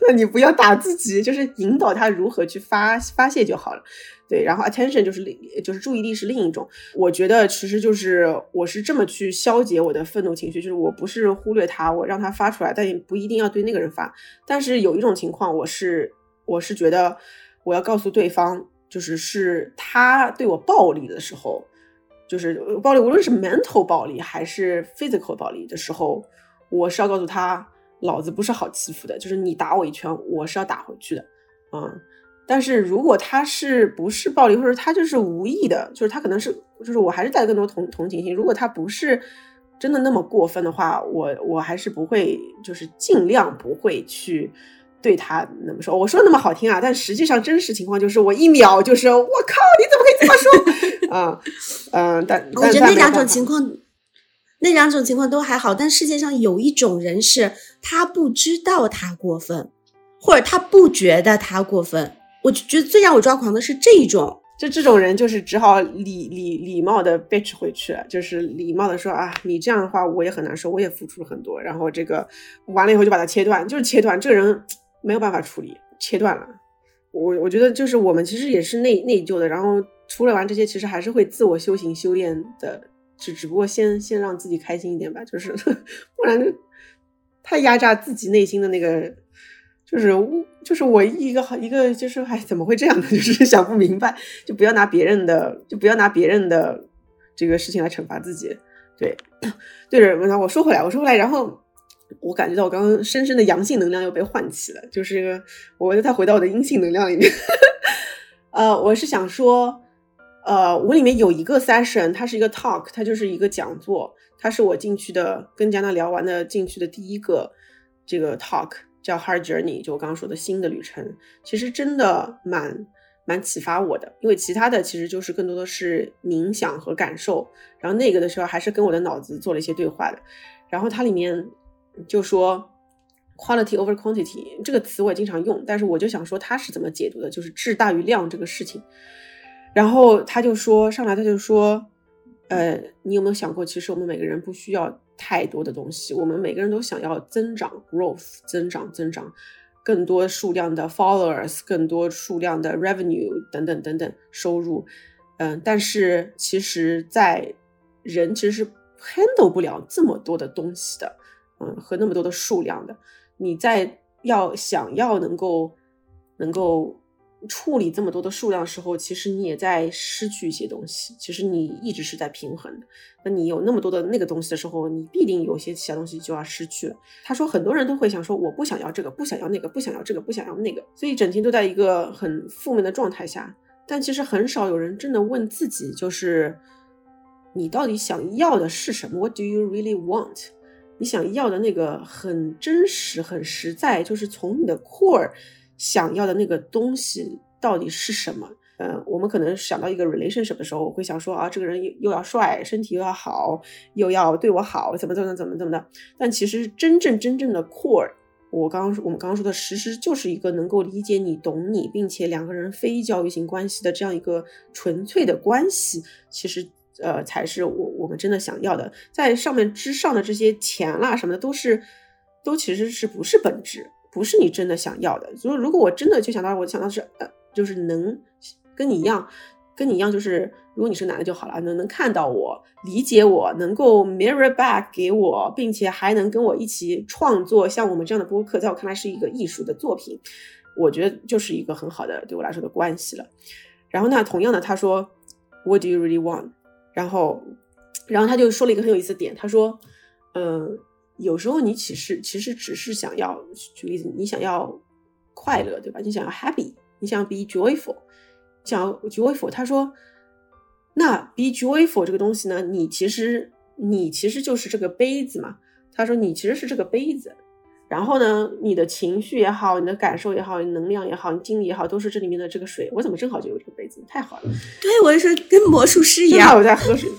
那 你不要打自己，就是引导他如何去发发泄就好了。对，然后 attention 就是另就是注意力是另一种。我觉得其实就是我是这么去消解我的愤怒情绪，就是我不是忽略他，我让他发出来，但也不一定要对那个人发。但是有一种情况，我是我是觉得我要告诉对方，就是是他对我暴力的时候。就是暴力，无论是 mental 暴力还是 physical 暴力的时候，我是要告诉他，老子不是好欺负的，就是你打我一拳，我是要打回去的，啊。但是如果他是不是暴力，或者他就是无意的，就是他可能是，就是我还是带更多同同情心。如果他不是真的那么过分的话，我我还是不会，就是尽量不会去对他那么说。我说那么好听啊，但实际上真实情况就是我一秒就是我靠，你怎么这么说啊？嗯，但我觉得那两种情况，那两种情况都还好。但世界上有一种人是他不知道他过分，或者他不觉得他过分。我觉得最让我抓狂的是这一种，就这种人，就是只好礼礼礼貌的 bitch 回去，就是礼貌的说啊，你这样的话我也很难受，我也付出了很多，然后这个完了以后就把它切断，就是切断，这个人没有办法处理，切断了。我我觉得就是我们其实也是内内疚的，然后处理完这些，其实还是会自我修行修炼的，只只不过先先让自己开心一点吧，就是不然太压榨自己内心的那个。就是就是我一个好一个就是哎怎么会这样呢？就是想不明白，就不要拿别人的就不要拿别人的这个事情来惩罚自己。对，对着我我说回来，我说回来，然后我感觉到我刚刚深深的阳性能量又被唤起了，就是我又再回到我的阴性能量里面。呃，我是想说，呃，我里面有一个 session，它是一个 talk，它就是一个讲座，它是我进去的跟加纳聊完的进去的第一个这个 talk。叫 Hard Journey，就我刚刚说的新的旅程，其实真的蛮蛮启发我的。因为其他的其实就是更多的是冥想和感受，然后那个的时候还是跟我的脑子做了一些对话的。然后它里面就说 quality over quantity 这个词我也经常用，但是我就想说它是怎么解读的，就是质大于量这个事情。然后他就说上来他就说，呃，你有没有想过，其实我们每个人不需要。太多的东西，我们每个人都想要增长，growth，增长，增长，更多数量的 followers，更多数量的 revenue 等等等等收入，嗯，但是其实，在人其实是 handle 不了这么多的东西的，嗯，和那么多的数量的，你在要想要能够能够。处理这么多的数量的时候，其实你也在失去一些东西。其实你一直是在平衡的。那你有那么多的那个东西的时候，你必定有些其他东西就要失去了。他说，很多人都会想说，我不想要这个，不想要那个，不想要这个，不想要那个，所以整天都在一个很负面的状态下。但其实很少有人真的问自己，就是你到底想要的是什么？What do you really want？你想要的那个很真实、很实在，就是从你的 core。想要的那个东西到底是什么？嗯，我们可能想到一个 relationship 的时候，我会想说啊，这个人又又要帅，身体又要好，又要对我好，怎么怎么怎么怎么的。但其实真正真正的 core，我刚刚我们刚刚说的，实施就是一个能够理解你、懂你，并且两个人非教育型关系的这样一个纯粹的关系。其实，呃，才是我我们真的想要的。在上面之上的这些钱啦什么的，都是都其实是不是本质。不是你真的想要的，所以如果我真的就想到，我想到是呃，就是能跟你一样，跟你一样，就是如果你是男的就好了，能能看到我，理解我，能够 mirror back 给我，并且还能跟我一起创作像我们这样的播客，在我看来是一个艺术的作品，我觉得就是一个很好的对我来说的关系了。然后呢，同样的，他说 What do you really want？然后，然后他就说了一个很有意思的点，他说，嗯。有时候你其实其实只是想要举例子，你想要快乐，对吧？你想要 happy，你想要 be joyful，想要 joyful。他说，那 be joyful 这个东西呢，你其实你其实就是这个杯子嘛。他说你其实是这个杯子，然后呢，你的情绪也好，你的感受也好，你能量也好，你精力也好，都是这里面的这个水。我怎么正好就有这个杯子？太好了！对，我是说跟魔术师一样，我在喝水。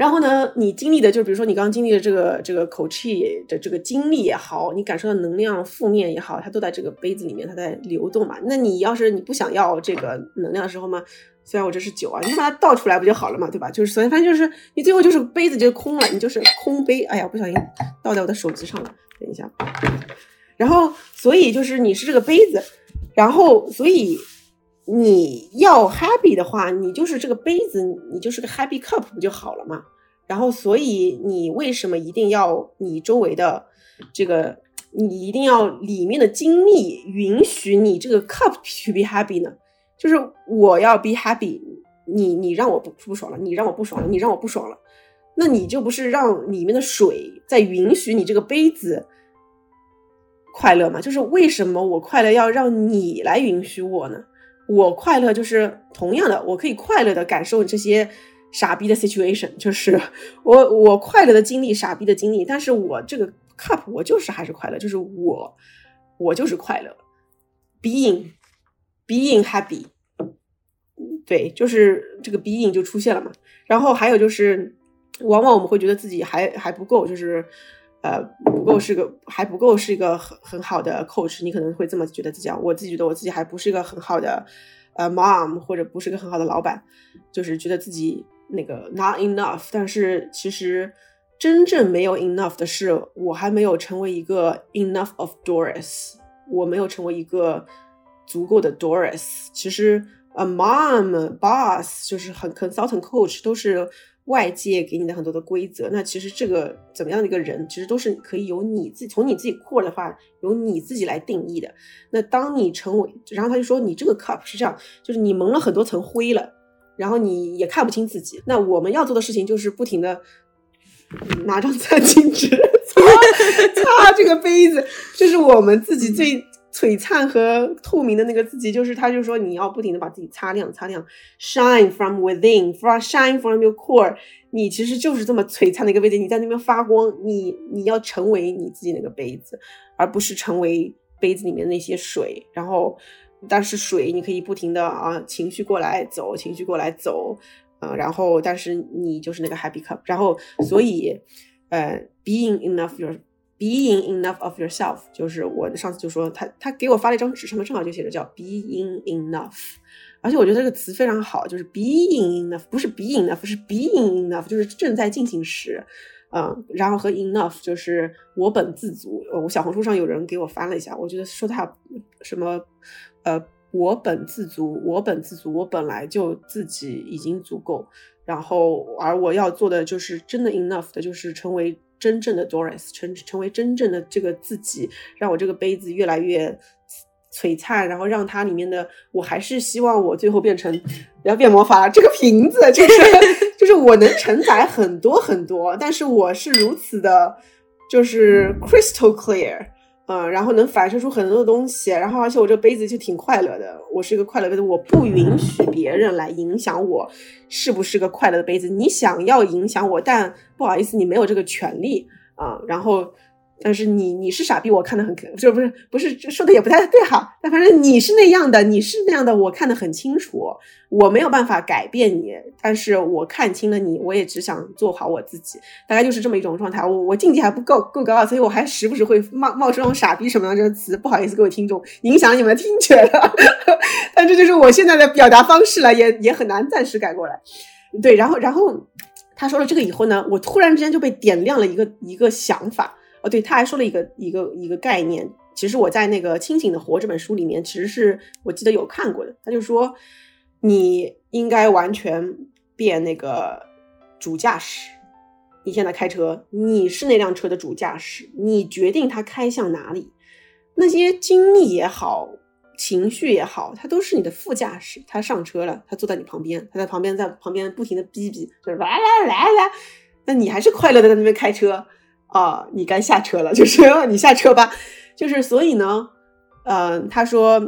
然后呢，你经历的，就比如说你刚刚经历的这个这个口气的这个经历也好，你感受到能量负面也好，它都在这个杯子里面，它在流动嘛。那你要是你不想要这个能量的时候嘛，虽然我这是酒啊，你把它倒出来不就好了嘛，对吧？就是所以反正就是你最后就是杯子就空了，你就是空杯。哎呀，不小心倒在我的手机上了，等一下。然后所以就是你是这个杯子，然后所以。你要 happy 的话，你就是这个杯子，你就是个 happy cup 不就好了嘛？然后，所以你为什么一定要你周围的这个，你一定要里面的精力允许你这个 cup to be happy 呢？就是我要 be happy，你你让我不不爽了，你让我不爽了，你让我不爽了，那你就不是让里面的水在允许你这个杯子快乐嘛，就是为什么我快乐要让你来允许我呢？我快乐就是同样的，我可以快乐的感受这些傻逼的 situation，就是我我快乐的经历傻逼的经历，但是我这个 cup 我就是还是快乐，就是我我就是快乐，being being happy，对，就是这个 being 就出现了嘛。然后还有就是，往往我们会觉得自己还还不够，就是呃不够是个还不够是一个很很好的 coach，你可能会这么觉得自己啊，我自己觉得我自己还不是一个很好的。呃，mom 或者不是个很好的老板，就是觉得自己那个 not enough。但是其实真正没有 enough 的是，我还没有成为一个 enough of Doris，我没有成为一个足够的 Doris。其实，a mom boss 就是很 consultant coach 都是。外界给你的很多的规则，那其实这个怎么样的一个人，其实都是可以由你自己从你自己扩的话，由你自己来定义的。那当你成为，然后他就说你这个 cup 是这样，就是你蒙了很多层灰了，然后你也看不清自己。那我们要做的事情就是不停的拿张餐巾纸 擦擦这个杯子，这是我们自己最。璀璨和透明的那个自己，就是他，就说你要不停的把自己擦亮，擦亮，shine from within，from shine from your core。你其实就是这么璀璨的一个杯子，你在那边发光，你你要成为你自己那个杯子，而不是成为杯子里面那些水。然后，但是水你可以不停的啊，情绪过来走，情绪过来走，呃，然后但是你就是那个 happy cup。然后，所以，呃，being enough your。Being enough of yourself，就是我上次就说他他给我发了一张纸，上面正好就写着叫 being enough，而且我觉得这个词非常好，就是 being enough，不是 being enough，是 being enough，就是正在进行时，嗯，然后和 enough 就是我本自足。我小红书上有人给我翻了一下，我觉得说他什么呃我本自足，我本自足，我本来就自己已经足够，然后而我要做的就是真的 enough 的，就是成为。真正的 Doris 成成为真正的这个自己，让我这个杯子越来越璀璨，然后让它里面的我还是希望我最后变成要变魔法了。这个瓶子就是 就是我能承载很多很多，但是我是如此的，就是 crystal clear。嗯，然后能反射出很多的东西，然后而且我这个杯子就挺快乐的，我是一个快乐杯子，我不允许别人来影响我是不是个快乐的杯子。你想要影响我，但不好意思，你没有这个权利啊。然后。但是你你是傻逼，我看得很就不是不是说的也不太对哈。但反正你是那样的，你是那样的，我看得很清楚。我没有办法改变你，但是我看清了你，我也只想做好我自己，大概就是这么一种状态。我我境界还不够够高，所以我还时不时会冒冒出这种傻逼什么的这个词，不好意思各位听众，影响你们的听觉了。但这就是我现在的表达方式了，也也很难暂时改过来。对，然后然后他说了这个以后呢，我突然之间就被点亮了一个一个想法。哦，对，他还说了一个一个一个概念，其实我在那个《清醒的活》这本书里面，其实是我记得有看过的。他就说，你应该完全变那个主驾驶。你现在开车，你是那辆车的主驾驶，你决定它开向哪里。那些经历也好，情绪也好，它都是你的副驾驶。他上车了，他坐在你旁边，他在旁边在旁边不停的逼逼，就是来来来来，那你还是快乐的在那边开车。啊，你该下车了，就是 你下车吧，就是所以呢，嗯，他说，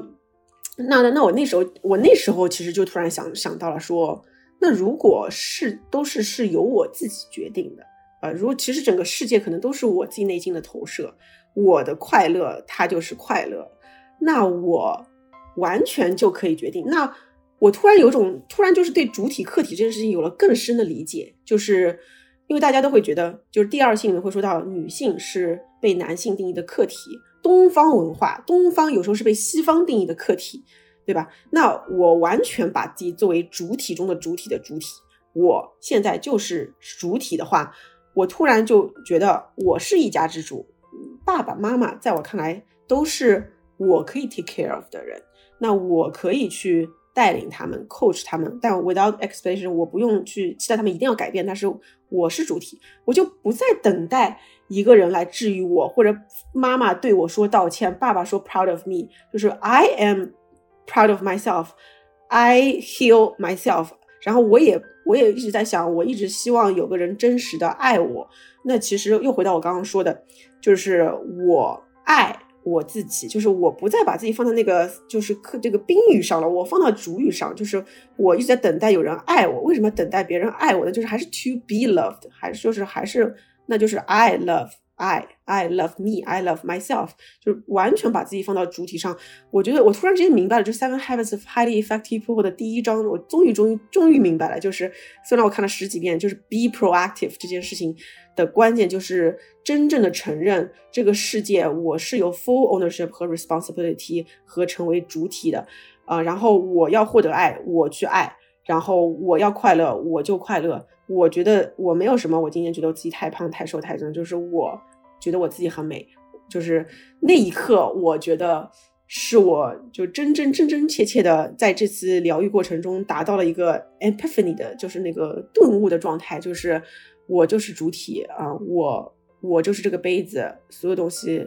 那那那我那时候，我那时候其实就突然想想到了，说，那如果是都是是由我自己决定的，呃，如果其实整个世界可能都是我自己内心的投射，我的快乐它就是快乐，那我完全就可以决定。那我突然有种，突然就是对主体客体这件事情有了更深的理解，就是。因为大家都会觉得，就是第二性里面会说到女性是被男性定义的客体，东方文化，东方有时候是被西方定义的客体，对吧？那我完全把自己作为主体中的主体的主体，我现在就是主体的话，我突然就觉得我是一家之主，爸爸妈妈在我看来都是我可以 take care of 的人，那我可以去。带领他们，coach 他们，但 without expectation，我不用去期待他们一定要改变，但是我是主体，我就不再等待一个人来治愈我，或者妈妈对我说道歉，爸爸说 proud of me，就是 I am proud of myself，I heal myself，然后我也我也一直在想，我一直希望有个人真实的爱我，那其实又回到我刚刚说的，就是我爱我自己，就是我不再把自己放在那个就是客这个宾语上了，我放到主语上，就是我一直在等待有人爱我。为什么等待别人爱我呢？就是还是 to be loved，还是就是还是那就是 I love。I I love me, I love myself，就是完全把自己放到主体上。我觉得我突然之间明白了，就 Seven Habits of Highly Effective People 的第一章，我终于终于终于明白了。就是虽然我看了十几遍，就是 Be proactive 这件事情的关键就是真正的承认这个世界我是有 full ownership 和 responsibility 和成为主体的啊。然后我要获得爱，我去爱；然后我要快乐，我就快乐。我觉得我没有什么，我今天觉得自己太胖、太瘦、太重，就是我觉得我自己很美，就是那一刻，我觉得是我就真真真真切切的在这次疗愈过程中达到了一个 epiphany 的，就是那个顿悟的状态，就是我就是主体啊，我我就是这个杯子，所有东西，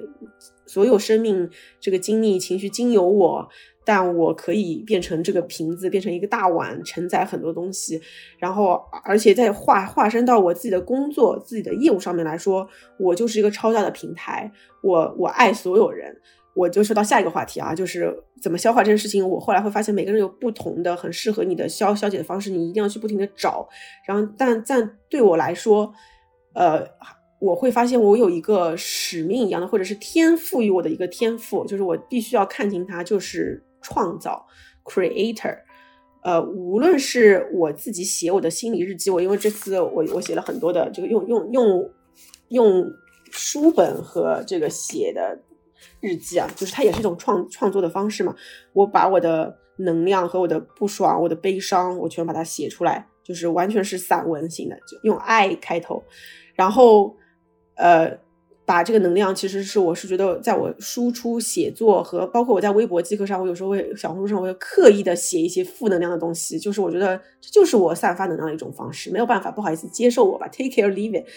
所有生命这个经历、情绪经由我。但我可以变成这个瓶子，变成一个大碗，承载很多东西。然后，而且在化化身到我自己的工作、自己的业务上面来说，我就是一个超大的平台。我我爱所有人。我就说到下一个话题啊，就是怎么消化这件事情。我后来会发现，每个人有不同的很适合你的消消解的方式，你一定要去不停的找。然后，但但对我来说，呃，我会发现我有一个使命一样的，或者是天赋予我的一个天赋，就是我必须要看清它，就是。创造，creator，呃，无论是我自己写我的心理日记，我因为这次我我写了很多的这个用用用用书本和这个写的日记啊，就是它也是一种创创作的方式嘛。我把我的能量和我的不爽、我的悲伤，我全把它写出来，就是完全是散文型的，就用爱开头，然后呃。把这个能量，其实是我是觉得，在我输出写作和包括我在微博、即刻上，我有时候会小红书上，我会刻意的写一些负能量的东西，就是我觉得这就是我散发能量的一种方式。没有办法，不好意思，接受我吧，take care, leave it。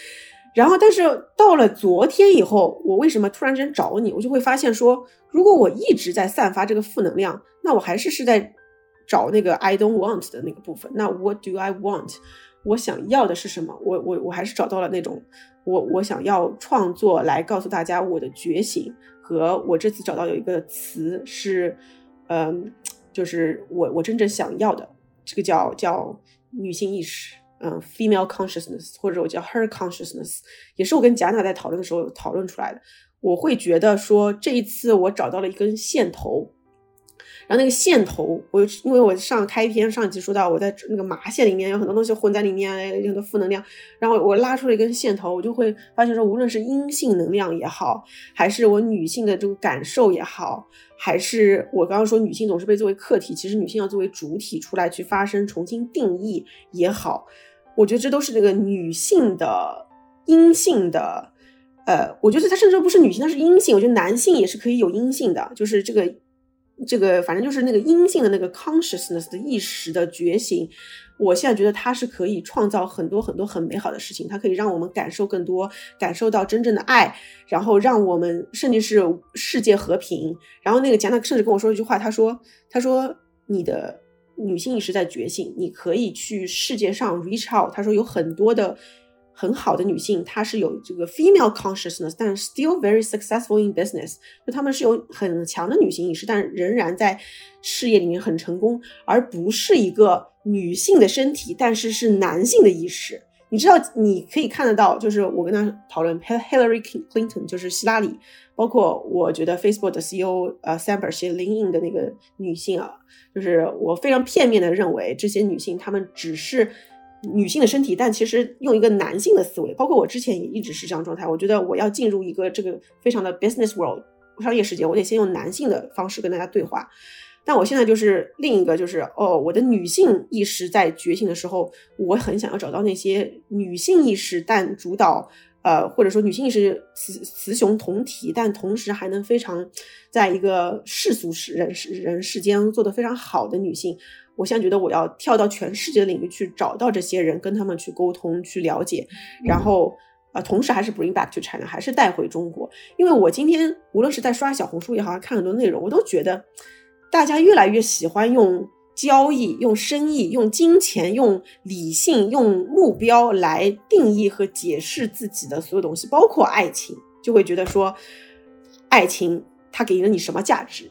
然后，但是到了昨天以后，我为什么突然间找你？我就会发现说，如果我一直在散发这个负能量，那我还是是在找那个 I don't want 的那个部分。那 What do I want？我想要的是什么？我我我还是找到了那种。我我想要创作来告诉大家我的觉醒，和我这次找到有一个词是，嗯，就是我我真正想要的，这个叫叫女性意识，嗯，female consciousness，或者我叫 her consciousness，也是我跟贾娜在讨论的时候讨论出来的。我会觉得说这一次我找到了一根线头。然后那个线头，我因为我上开篇上一集说到我在那个麻线里面有很多东西混在里面，有很多负能量。然后我拉出了一根线头，我就会发现说，无论是阴性能量也好，还是我女性的这个感受也好，还是我刚刚说女性总是被作为客体，其实女性要作为主体出来去发声，重新定义也好，我觉得这都是这个女性的阴性的，呃，我觉得它甚至不是女性，它是阴性。我觉得男性也是可以有阴性的，就是这个。这个反正就是那个阴性的那个 consciousness 的意识的觉醒，我现在觉得它是可以创造很多很多很美好的事情，它可以让我们感受更多，感受到真正的爱，然后让我们甚至是世界和平。然后那个贾娜甚至跟我说一句话，他说：“他说你的女性意识在觉醒，你可以去世界上 reach out。”他说有很多的。很好的女性，她是有这个 female consciousness，但 still very successful in business。就她们是有很强的女性意识，但仍然在事业里面很成功，而不是一个女性的身体，但是是男性的意识。你知道，你可以看得到，就是我跟她讨论 Hillary Clinton，就是希拉里，包括我觉得 Facebook 的 CEO 呃 s a m b e r 写 l i n i n 的那个女性啊，就是我非常片面的认为这些女性她们只是。女性的身体，但其实用一个男性的思维，包括我之前也一直是这样状态。我觉得我要进入一个这个非常的 business world 商业世界，我得先用男性的方式跟大家对话。但我现在就是另一个，就是哦，我的女性意识在觉醒的时候，我很想要找到那些女性意识，但主导呃，或者说女性意识雌雌雄同体，但同时还能非常在一个世俗世人世人世间做得非常好的女性。我现在觉得我要跳到全世界的领域去找到这些人，跟他们去沟通、去了解，然后啊，同时还是 bring back to China，还是带回中国。因为我今天无论是在刷小红书也好，看很多内容，我都觉得大家越来越喜欢用交易、用生意、用金钱、用理性、用目标来定义和解释自己的所有东西，包括爱情，就会觉得说爱情。它给了你什么价值。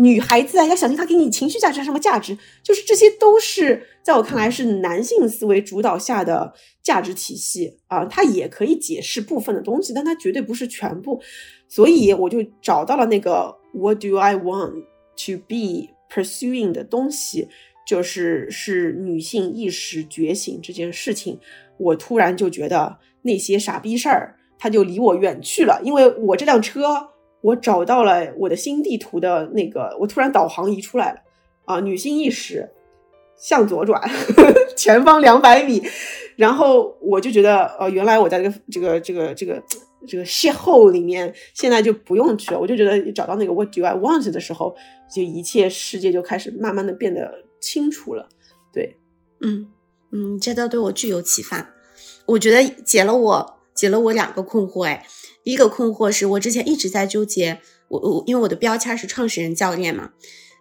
女孩子啊，要小心他给你情绪价值什么价值，就是这些都是在我看来是男性思维主导下的价值体系啊，它也可以解释部分的东西，但它绝对不是全部。所以我就找到了那个 What do I want to be pursuing 的东西，就是是女性意识觉醒这件事情。我突然就觉得那些傻逼事儿，它就离我远去了，因为我这辆车。我找到了我的新地图的那个，我突然导航仪出来了啊！女性意识向左转，呵 呵前方两百米，然后我就觉得，呃，原来我在这个这个这个这个这个邂逅里面，现在就不用去了。我就觉得找到那个 What do I want 的时候，就一切世界就开始慢慢的变得清楚了。对，嗯嗯，这都对我具有启发。我觉得解了我解了我两个困惑，哎。第一个困惑是我之前一直在纠结，我我因为我的标签是创始人教练嘛，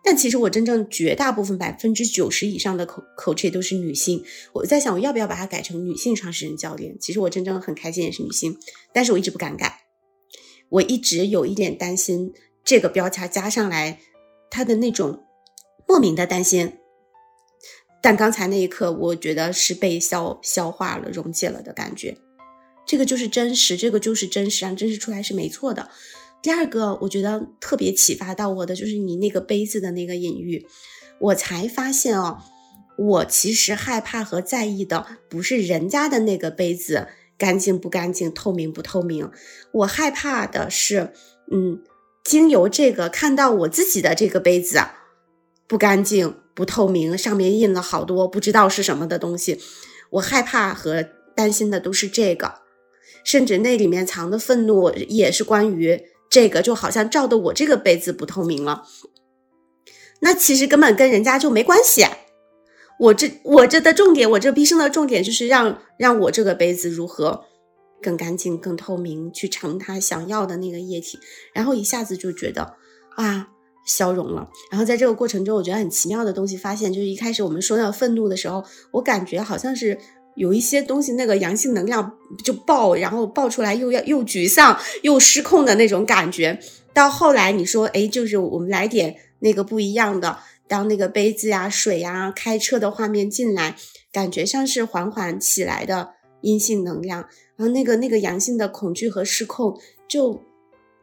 但其实我真正绝大部分百分之九十以上的口口气都是女性，我在想我要不要把它改成女性创始人教练？其实我真正很开心也是女性，但是我一直不敢改，我一直有一点担心这个标签加上来，他的那种莫名的担心，但刚才那一刻我觉得是被消消化了、溶解了的感觉。这个就是真实，这个就是真实，让真实出来是没错的。第二个，我觉得特别启发到我的就是你那个杯子的那个隐喻，我才发现哦，我其实害怕和在意的不是人家的那个杯子干净不干净、透明不透明，我害怕的是，嗯，经由这个看到我自己的这个杯子不干净、不透明，上面印了好多不知道是什么的东西，我害怕和担心的都是这个。甚至那里面藏的愤怒也是关于这个，就好像照的我这个杯子不透明了，那其实根本跟人家就没关系。我这我这的重点，我这毕生的重点就是让让我这个杯子如何更干净、更透明，去盛它想要的那个液体，然后一下子就觉得啊消融了。然后在这个过程中，我觉得很奇妙的东西发现，就是一开始我们说到愤怒的时候，我感觉好像是。有一些东西，那个阳性能量就爆，然后爆出来又要又沮丧又失控的那种感觉。到后来你说，哎，就是我们来点那个不一样的，当那个杯子呀、水呀、开车的画面进来，感觉像是缓缓起来的阴性能量，然后那个那个阳性的恐惧和失控就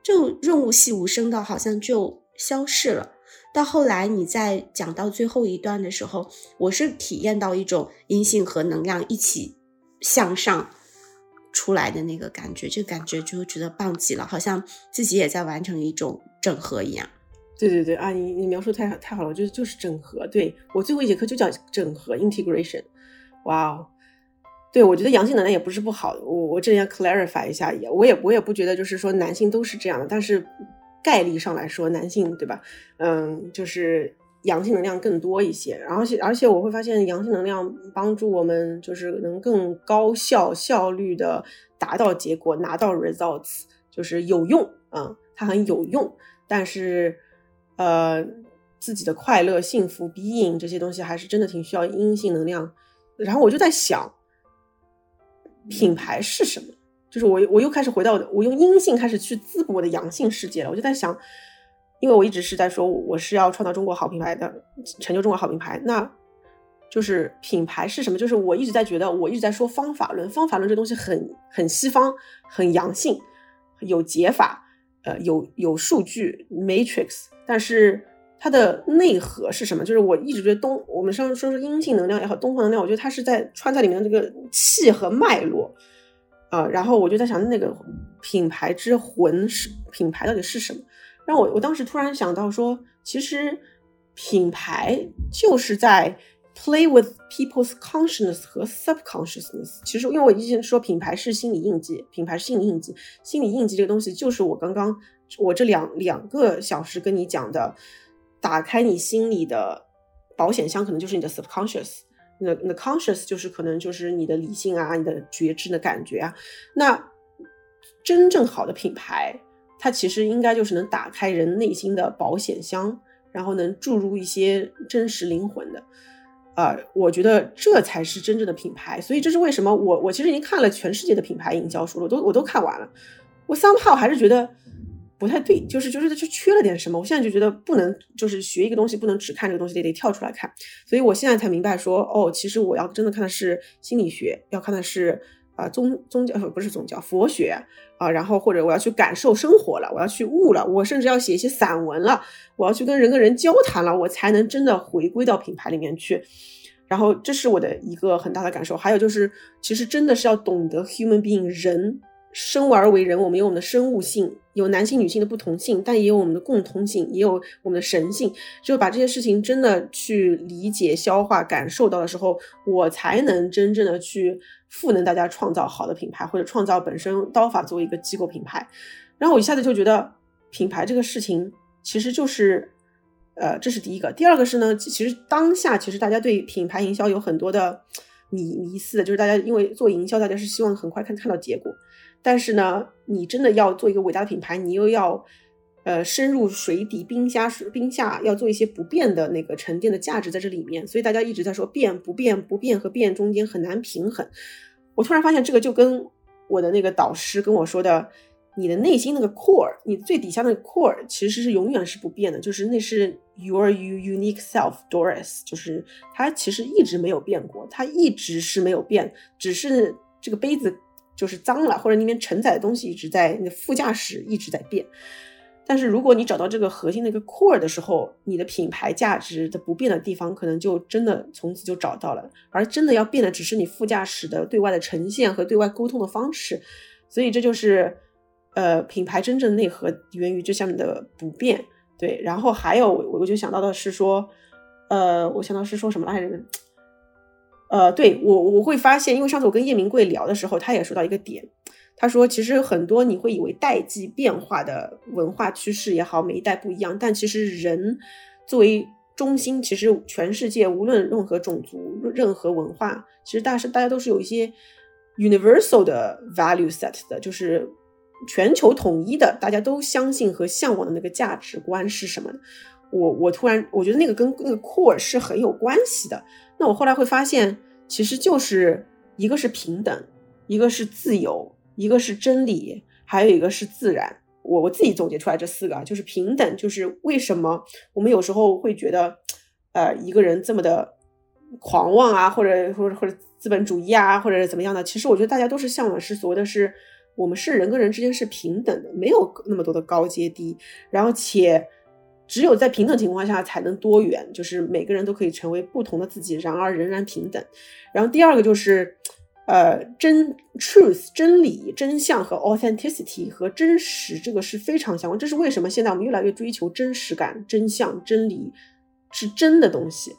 就润物细无声的，好像就消逝了。到后来，你在讲到最后一段的时候，我是体验到一种阴性和能量一起向上出来的那个感觉，这感觉就觉得棒极了，好像自己也在完成一种整合一样。对对对啊，你你描述太太好了，我觉得就是整合。对我最后一节课就叫整合 （integration）。哇哦，对我觉得阳性能量也不是不好，我我这里要 clarify 一下，也我也我也不觉得就是说男性都是这样的，但是。概率上来说，男性对吧？嗯，就是阳性能量更多一些。而且，而且我会发现，阳性能量帮助我们就是能更高效、效率的达到结果，拿到 results，就是有用啊，它很有用。但是，呃，自己的快乐、幸福、being 这些东西，还是真的挺需要阴性能量。然后我就在想，品牌是什么？就是我，我又开始回到我用阴性开始去滋补我的阳性世界了。我就在想，因为我一直是在说我是要创造中国好品牌的，成就中国好品牌。那就是品牌是什么？就是我一直在觉得，我一直在说方法论，方法论这东西很很西方，很阳性，有解法，呃，有有数据 matrix，但是它的内核是什么？就是我一直觉得东，我们上说说阴性能量也好，东方能量，我觉得它是在穿在里面的这个气和脉络。呃，然后我就在想，那个品牌之魂是品牌到底是什么？让我我当时突然想到说，其实品牌就是在 play with people's consciousness 和 subconsciousness。其实，因为我以前说品牌是心理印记，品牌是心理印记，心理印记这个东西就是我刚刚我这两两个小时跟你讲的，打开你心里的保险箱，可能就是你的 subconscious。那那 conscious 就是可能就是你的理性啊，你的觉知的感觉啊。那真正好的品牌，它其实应该就是能打开人内心的保险箱，然后能注入一些真实灵魂的。啊，我觉得这才是真正的品牌。所以这是为什么我我其实已经看了全世界的品牌营销书了，都我都看完了。我 somehow 还是觉得不太对，就是就是就缺了点什么。我现在就觉得不能，就是学一个东西不能只看这个东西，得得跳出来看。所以我现在才明白说，哦，其实我要真的看的是心理学，要看的是啊宗宗教不是宗教佛学啊，然后或者我要去感受生活了，我要去悟了，我甚至要写一些散文了，我要去跟人跟人交谈了，我才能真的回归到品牌里面去。然后这是我的一个很大的感受。还有就是，其实真的是要懂得 human being 人。生而为人，我们有我们的生物性，有男性女性的不同性，但也有我们的共通性，也有我们的神性。只有把这些事情真的去理解、消化、感受到的时候，我才能真正的去赋能大家创造好的品牌，或者创造本身刀法作为一个机构品牌。然后我一下子就觉得，品牌这个事情其实就是，呃，这是第一个。第二个是呢，其实当下其实大家对品牌营销有很多的迷迷思，就是大家因为做营销，大家是希望很快看看到结果。但是呢，你真的要做一个伟大的品牌，你又要，呃，深入水底冰下水冰下，要做一些不变的那个沉淀的价值在这里面。所以大家一直在说变不变不变和变中间很难平衡。我突然发现这个就跟我的那个导师跟我说的，你的内心那个 core，你最底下那个 core 其实是永远是不变的，就是那是 your you unique self，Doris，就是它其实一直没有变过，它一直是没有变，只是这个杯子。就是脏了，或者里面承载的东西一直在，你的副驾驶一直在变。但是如果你找到这个核心的一个 core 的时候，你的品牌价值的不变的地方，可能就真的从此就找到了。而真的要变的，只是你副驾驶的对外的呈现和对外沟通的方式。所以这就是，呃，品牌真正内核源于这下面的不变。对，然后还有我我就想到的是说，呃，我想到是说什么来着？呃，对我我会发现，因为上次我跟叶明贵聊的时候，他也说到一个点，他说其实很多你会以为代际变化的文化趋势也好，每一代不一样，但其实人作为中心，其实全世界无论任何种族、任何文化，其实大是大家都是有一些 universal 的 value set 的，就是全球统一的，大家都相信和向往的那个价值观是什么？我我突然我觉得那个跟那个 core 是很有关系的。那我后来会发现，其实就是一个是平等，一个是自由，一个是真理，还有一个是自然。我我自己总结出来这四个，就是平等，就是为什么我们有时候会觉得，呃，一个人这么的狂妄啊，或者或者或者资本主义啊，或者怎么样的？其实我觉得大家都是向往是所谓的是，我们是人跟人之间是平等的，没有那么多的高阶低，然后且。只有在平等情况下才能多元，就是每个人都可以成为不同的自己，然而仍然平等。然后第二个就是，呃，真 truth 真理、真相和 authenticity 和真实，这个是非常相关。这是为什么现在我们越来越追求真实感、真相、真理是真的东西。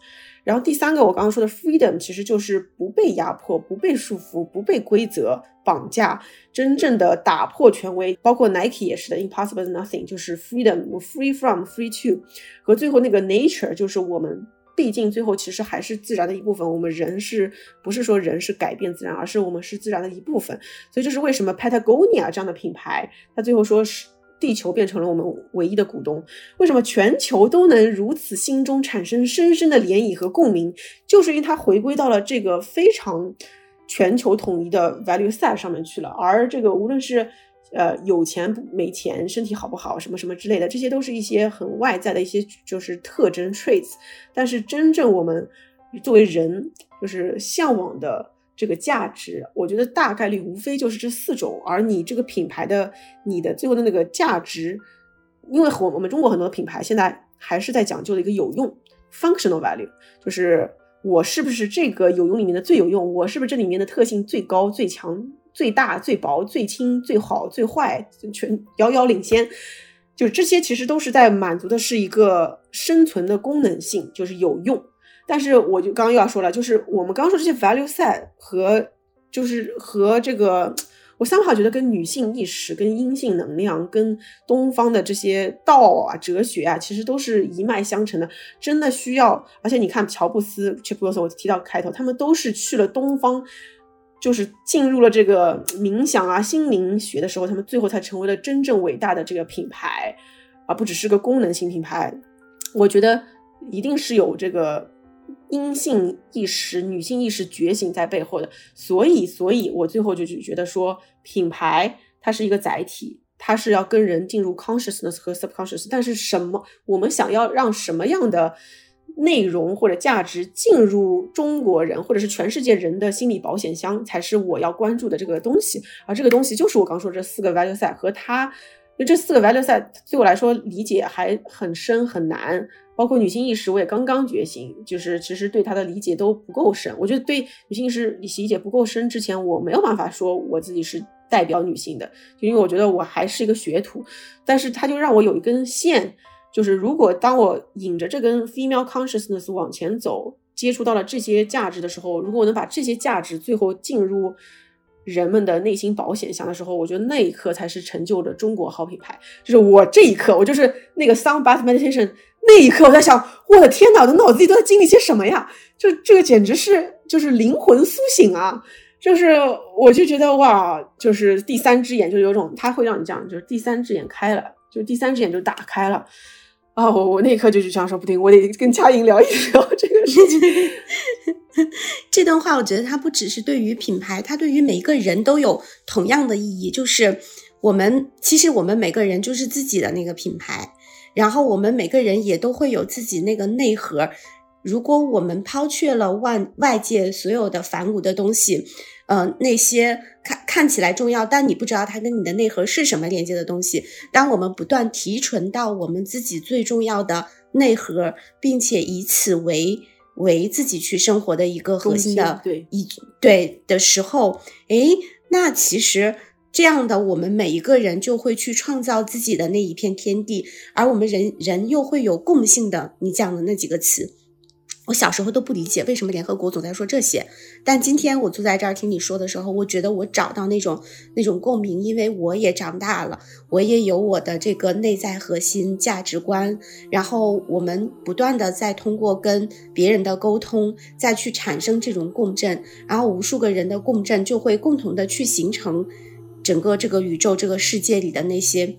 然后第三个，我刚刚说的 freedom 其实就是不被压迫、不被束缚、不被规则绑架，真正的打破权威。包括 Nike 也是的，impossible nothing 就是 freedom，free from，free to，和最后那个 nature 就是我们毕竟最后其实还是自然的一部分。我们人是不是说人是改变自然，而是我们是自然的一部分。所以这是为什么 Patagonia 这样的品牌，它最后说是。地球变成了我们唯一的股东，为什么全球都能如此心中产生深深的涟漪和共鸣？就是因为它回归到了这个非常全球统一的 value set 上面去了。而这个无论是呃有钱没钱、身体好不好、什么什么之类的，这些都是一些很外在的一些就是特征 traits。但是真正我们作为人，就是向往的。这个价值，我觉得大概率无非就是这四种，而你这个品牌的你的最后的那个价值，因为我我们中国很多品牌现在还是在讲究的一个有用 functional value，就是我是不是这个有用里面的最有用，我是不是这里面的特性最高、最强、最大、最薄、最轻、最好、最坏，全遥遥领先，就这些其实都是在满足的是一个生存的功能性，就是有用。但是我就刚刚又要说了，就是我们刚说这些 value set 和就是和这个，我三号觉得跟女性意识、跟阴性能量、跟东方的这些道啊、哲学啊，其实都是一脉相承的。真的需要，而且你看乔布斯、切布斯，我提到开头，他们都是去了东方，就是进入了这个冥想啊、心灵学的时候，他们最后才成为了真正伟大的这个品牌，而不只是个功能性品牌。我觉得一定是有这个。阴性意识、女性意识觉醒在背后的，所以，所以我最后就是觉得说，品牌它是一个载体，它是要跟人进入 consciousness 和 subconscious，但是什么我们想要让什么样的内容或者价值进入中国人或者是全世界人的心理保险箱，才是我要关注的这个东西。而这个东西就是我刚说这四个 value set 和它，就这四个 value set 对我来说理解还很深很难。包括女性意识，我也刚刚觉醒，就是其实对她的理解都不够深。我觉得对女性意识理解不够深之前，我没有办法说我自己是代表女性的，就因为我觉得我还是一个学徒。但是它就让我有一根线，就是如果当我引着这根 female consciousness 往前走，接触到了这些价值的时候，如果我能把这些价值最后进入人们的内心保险箱的时候，我觉得那一刻才是成就的中国好品牌。就是我这一刻，我就是那个 sound bath meditation。那一刻，我在想，我的天哪，我的脑子里都在经历些什么呀？就这个简直是就是灵魂苏醒啊！就是我就觉得哇，就是第三只眼就有种，它会让你这样，就是第三只眼开了，就第三只眼就打开了啊！我我那一刻就就想说，不定我得跟佳莹聊一聊这个事情。这段话，我觉得它不只是对于品牌，它对于每一个人都有同样的意义。就是我们其实我们每个人就是自己的那个品牌。然后我们每个人也都会有自己那个内核。如果我们抛却了外外界所有的繁芜的东西，呃，那些看看起来重要，但你不知道它跟你的内核是什么连接的东西。当我们不断提纯到我们自己最重要的内核，并且以此为为自己去生活的一个核心的对一对的时候，诶，那其实。这样的，我们每一个人就会去创造自己的那一片天地，而我们人人又会有共性的。你讲的那几个词，我小时候都不理解为什么联合国总在说这些，但今天我坐在这儿听你说的时候，我觉得我找到那种那种共鸣，因为我也长大了，我也有我的这个内在核心价值观，然后我们不断的在通过跟别人的沟通，再去产生这种共振，然后无数个人的共振就会共同的去形成。整个这个宇宙、这个世界里的那些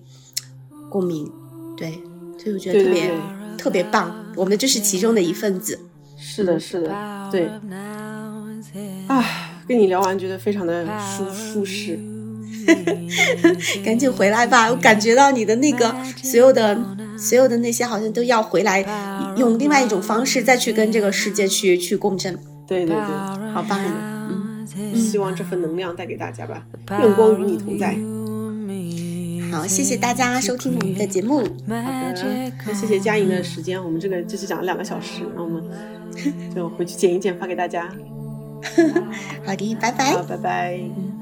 共鸣，对，所以我觉得特别特别棒。我们就是其中的一份子。是的，是的，对。啊，跟你聊完觉得非常的舒舒适。赶紧回来吧！我感觉到你的那个所有的所有的那些好像都要回来，用另外一种方式再去跟这个世界去去共振。对对对，好棒！希望这份能量带给大家吧，愿光与你同在。好，谢谢大家收听我们的节目。好的，那谢谢佳莹的时间，我们这个就是讲了两个小时，那我们就回去剪一剪发给大家。好的，拜拜。好，拜拜。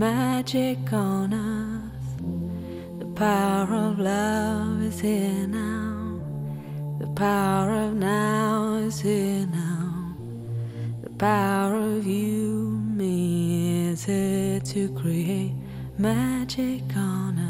Magic on us. The power of love is here now. The power of now is here now. The power of you me, is it to create magic on earth.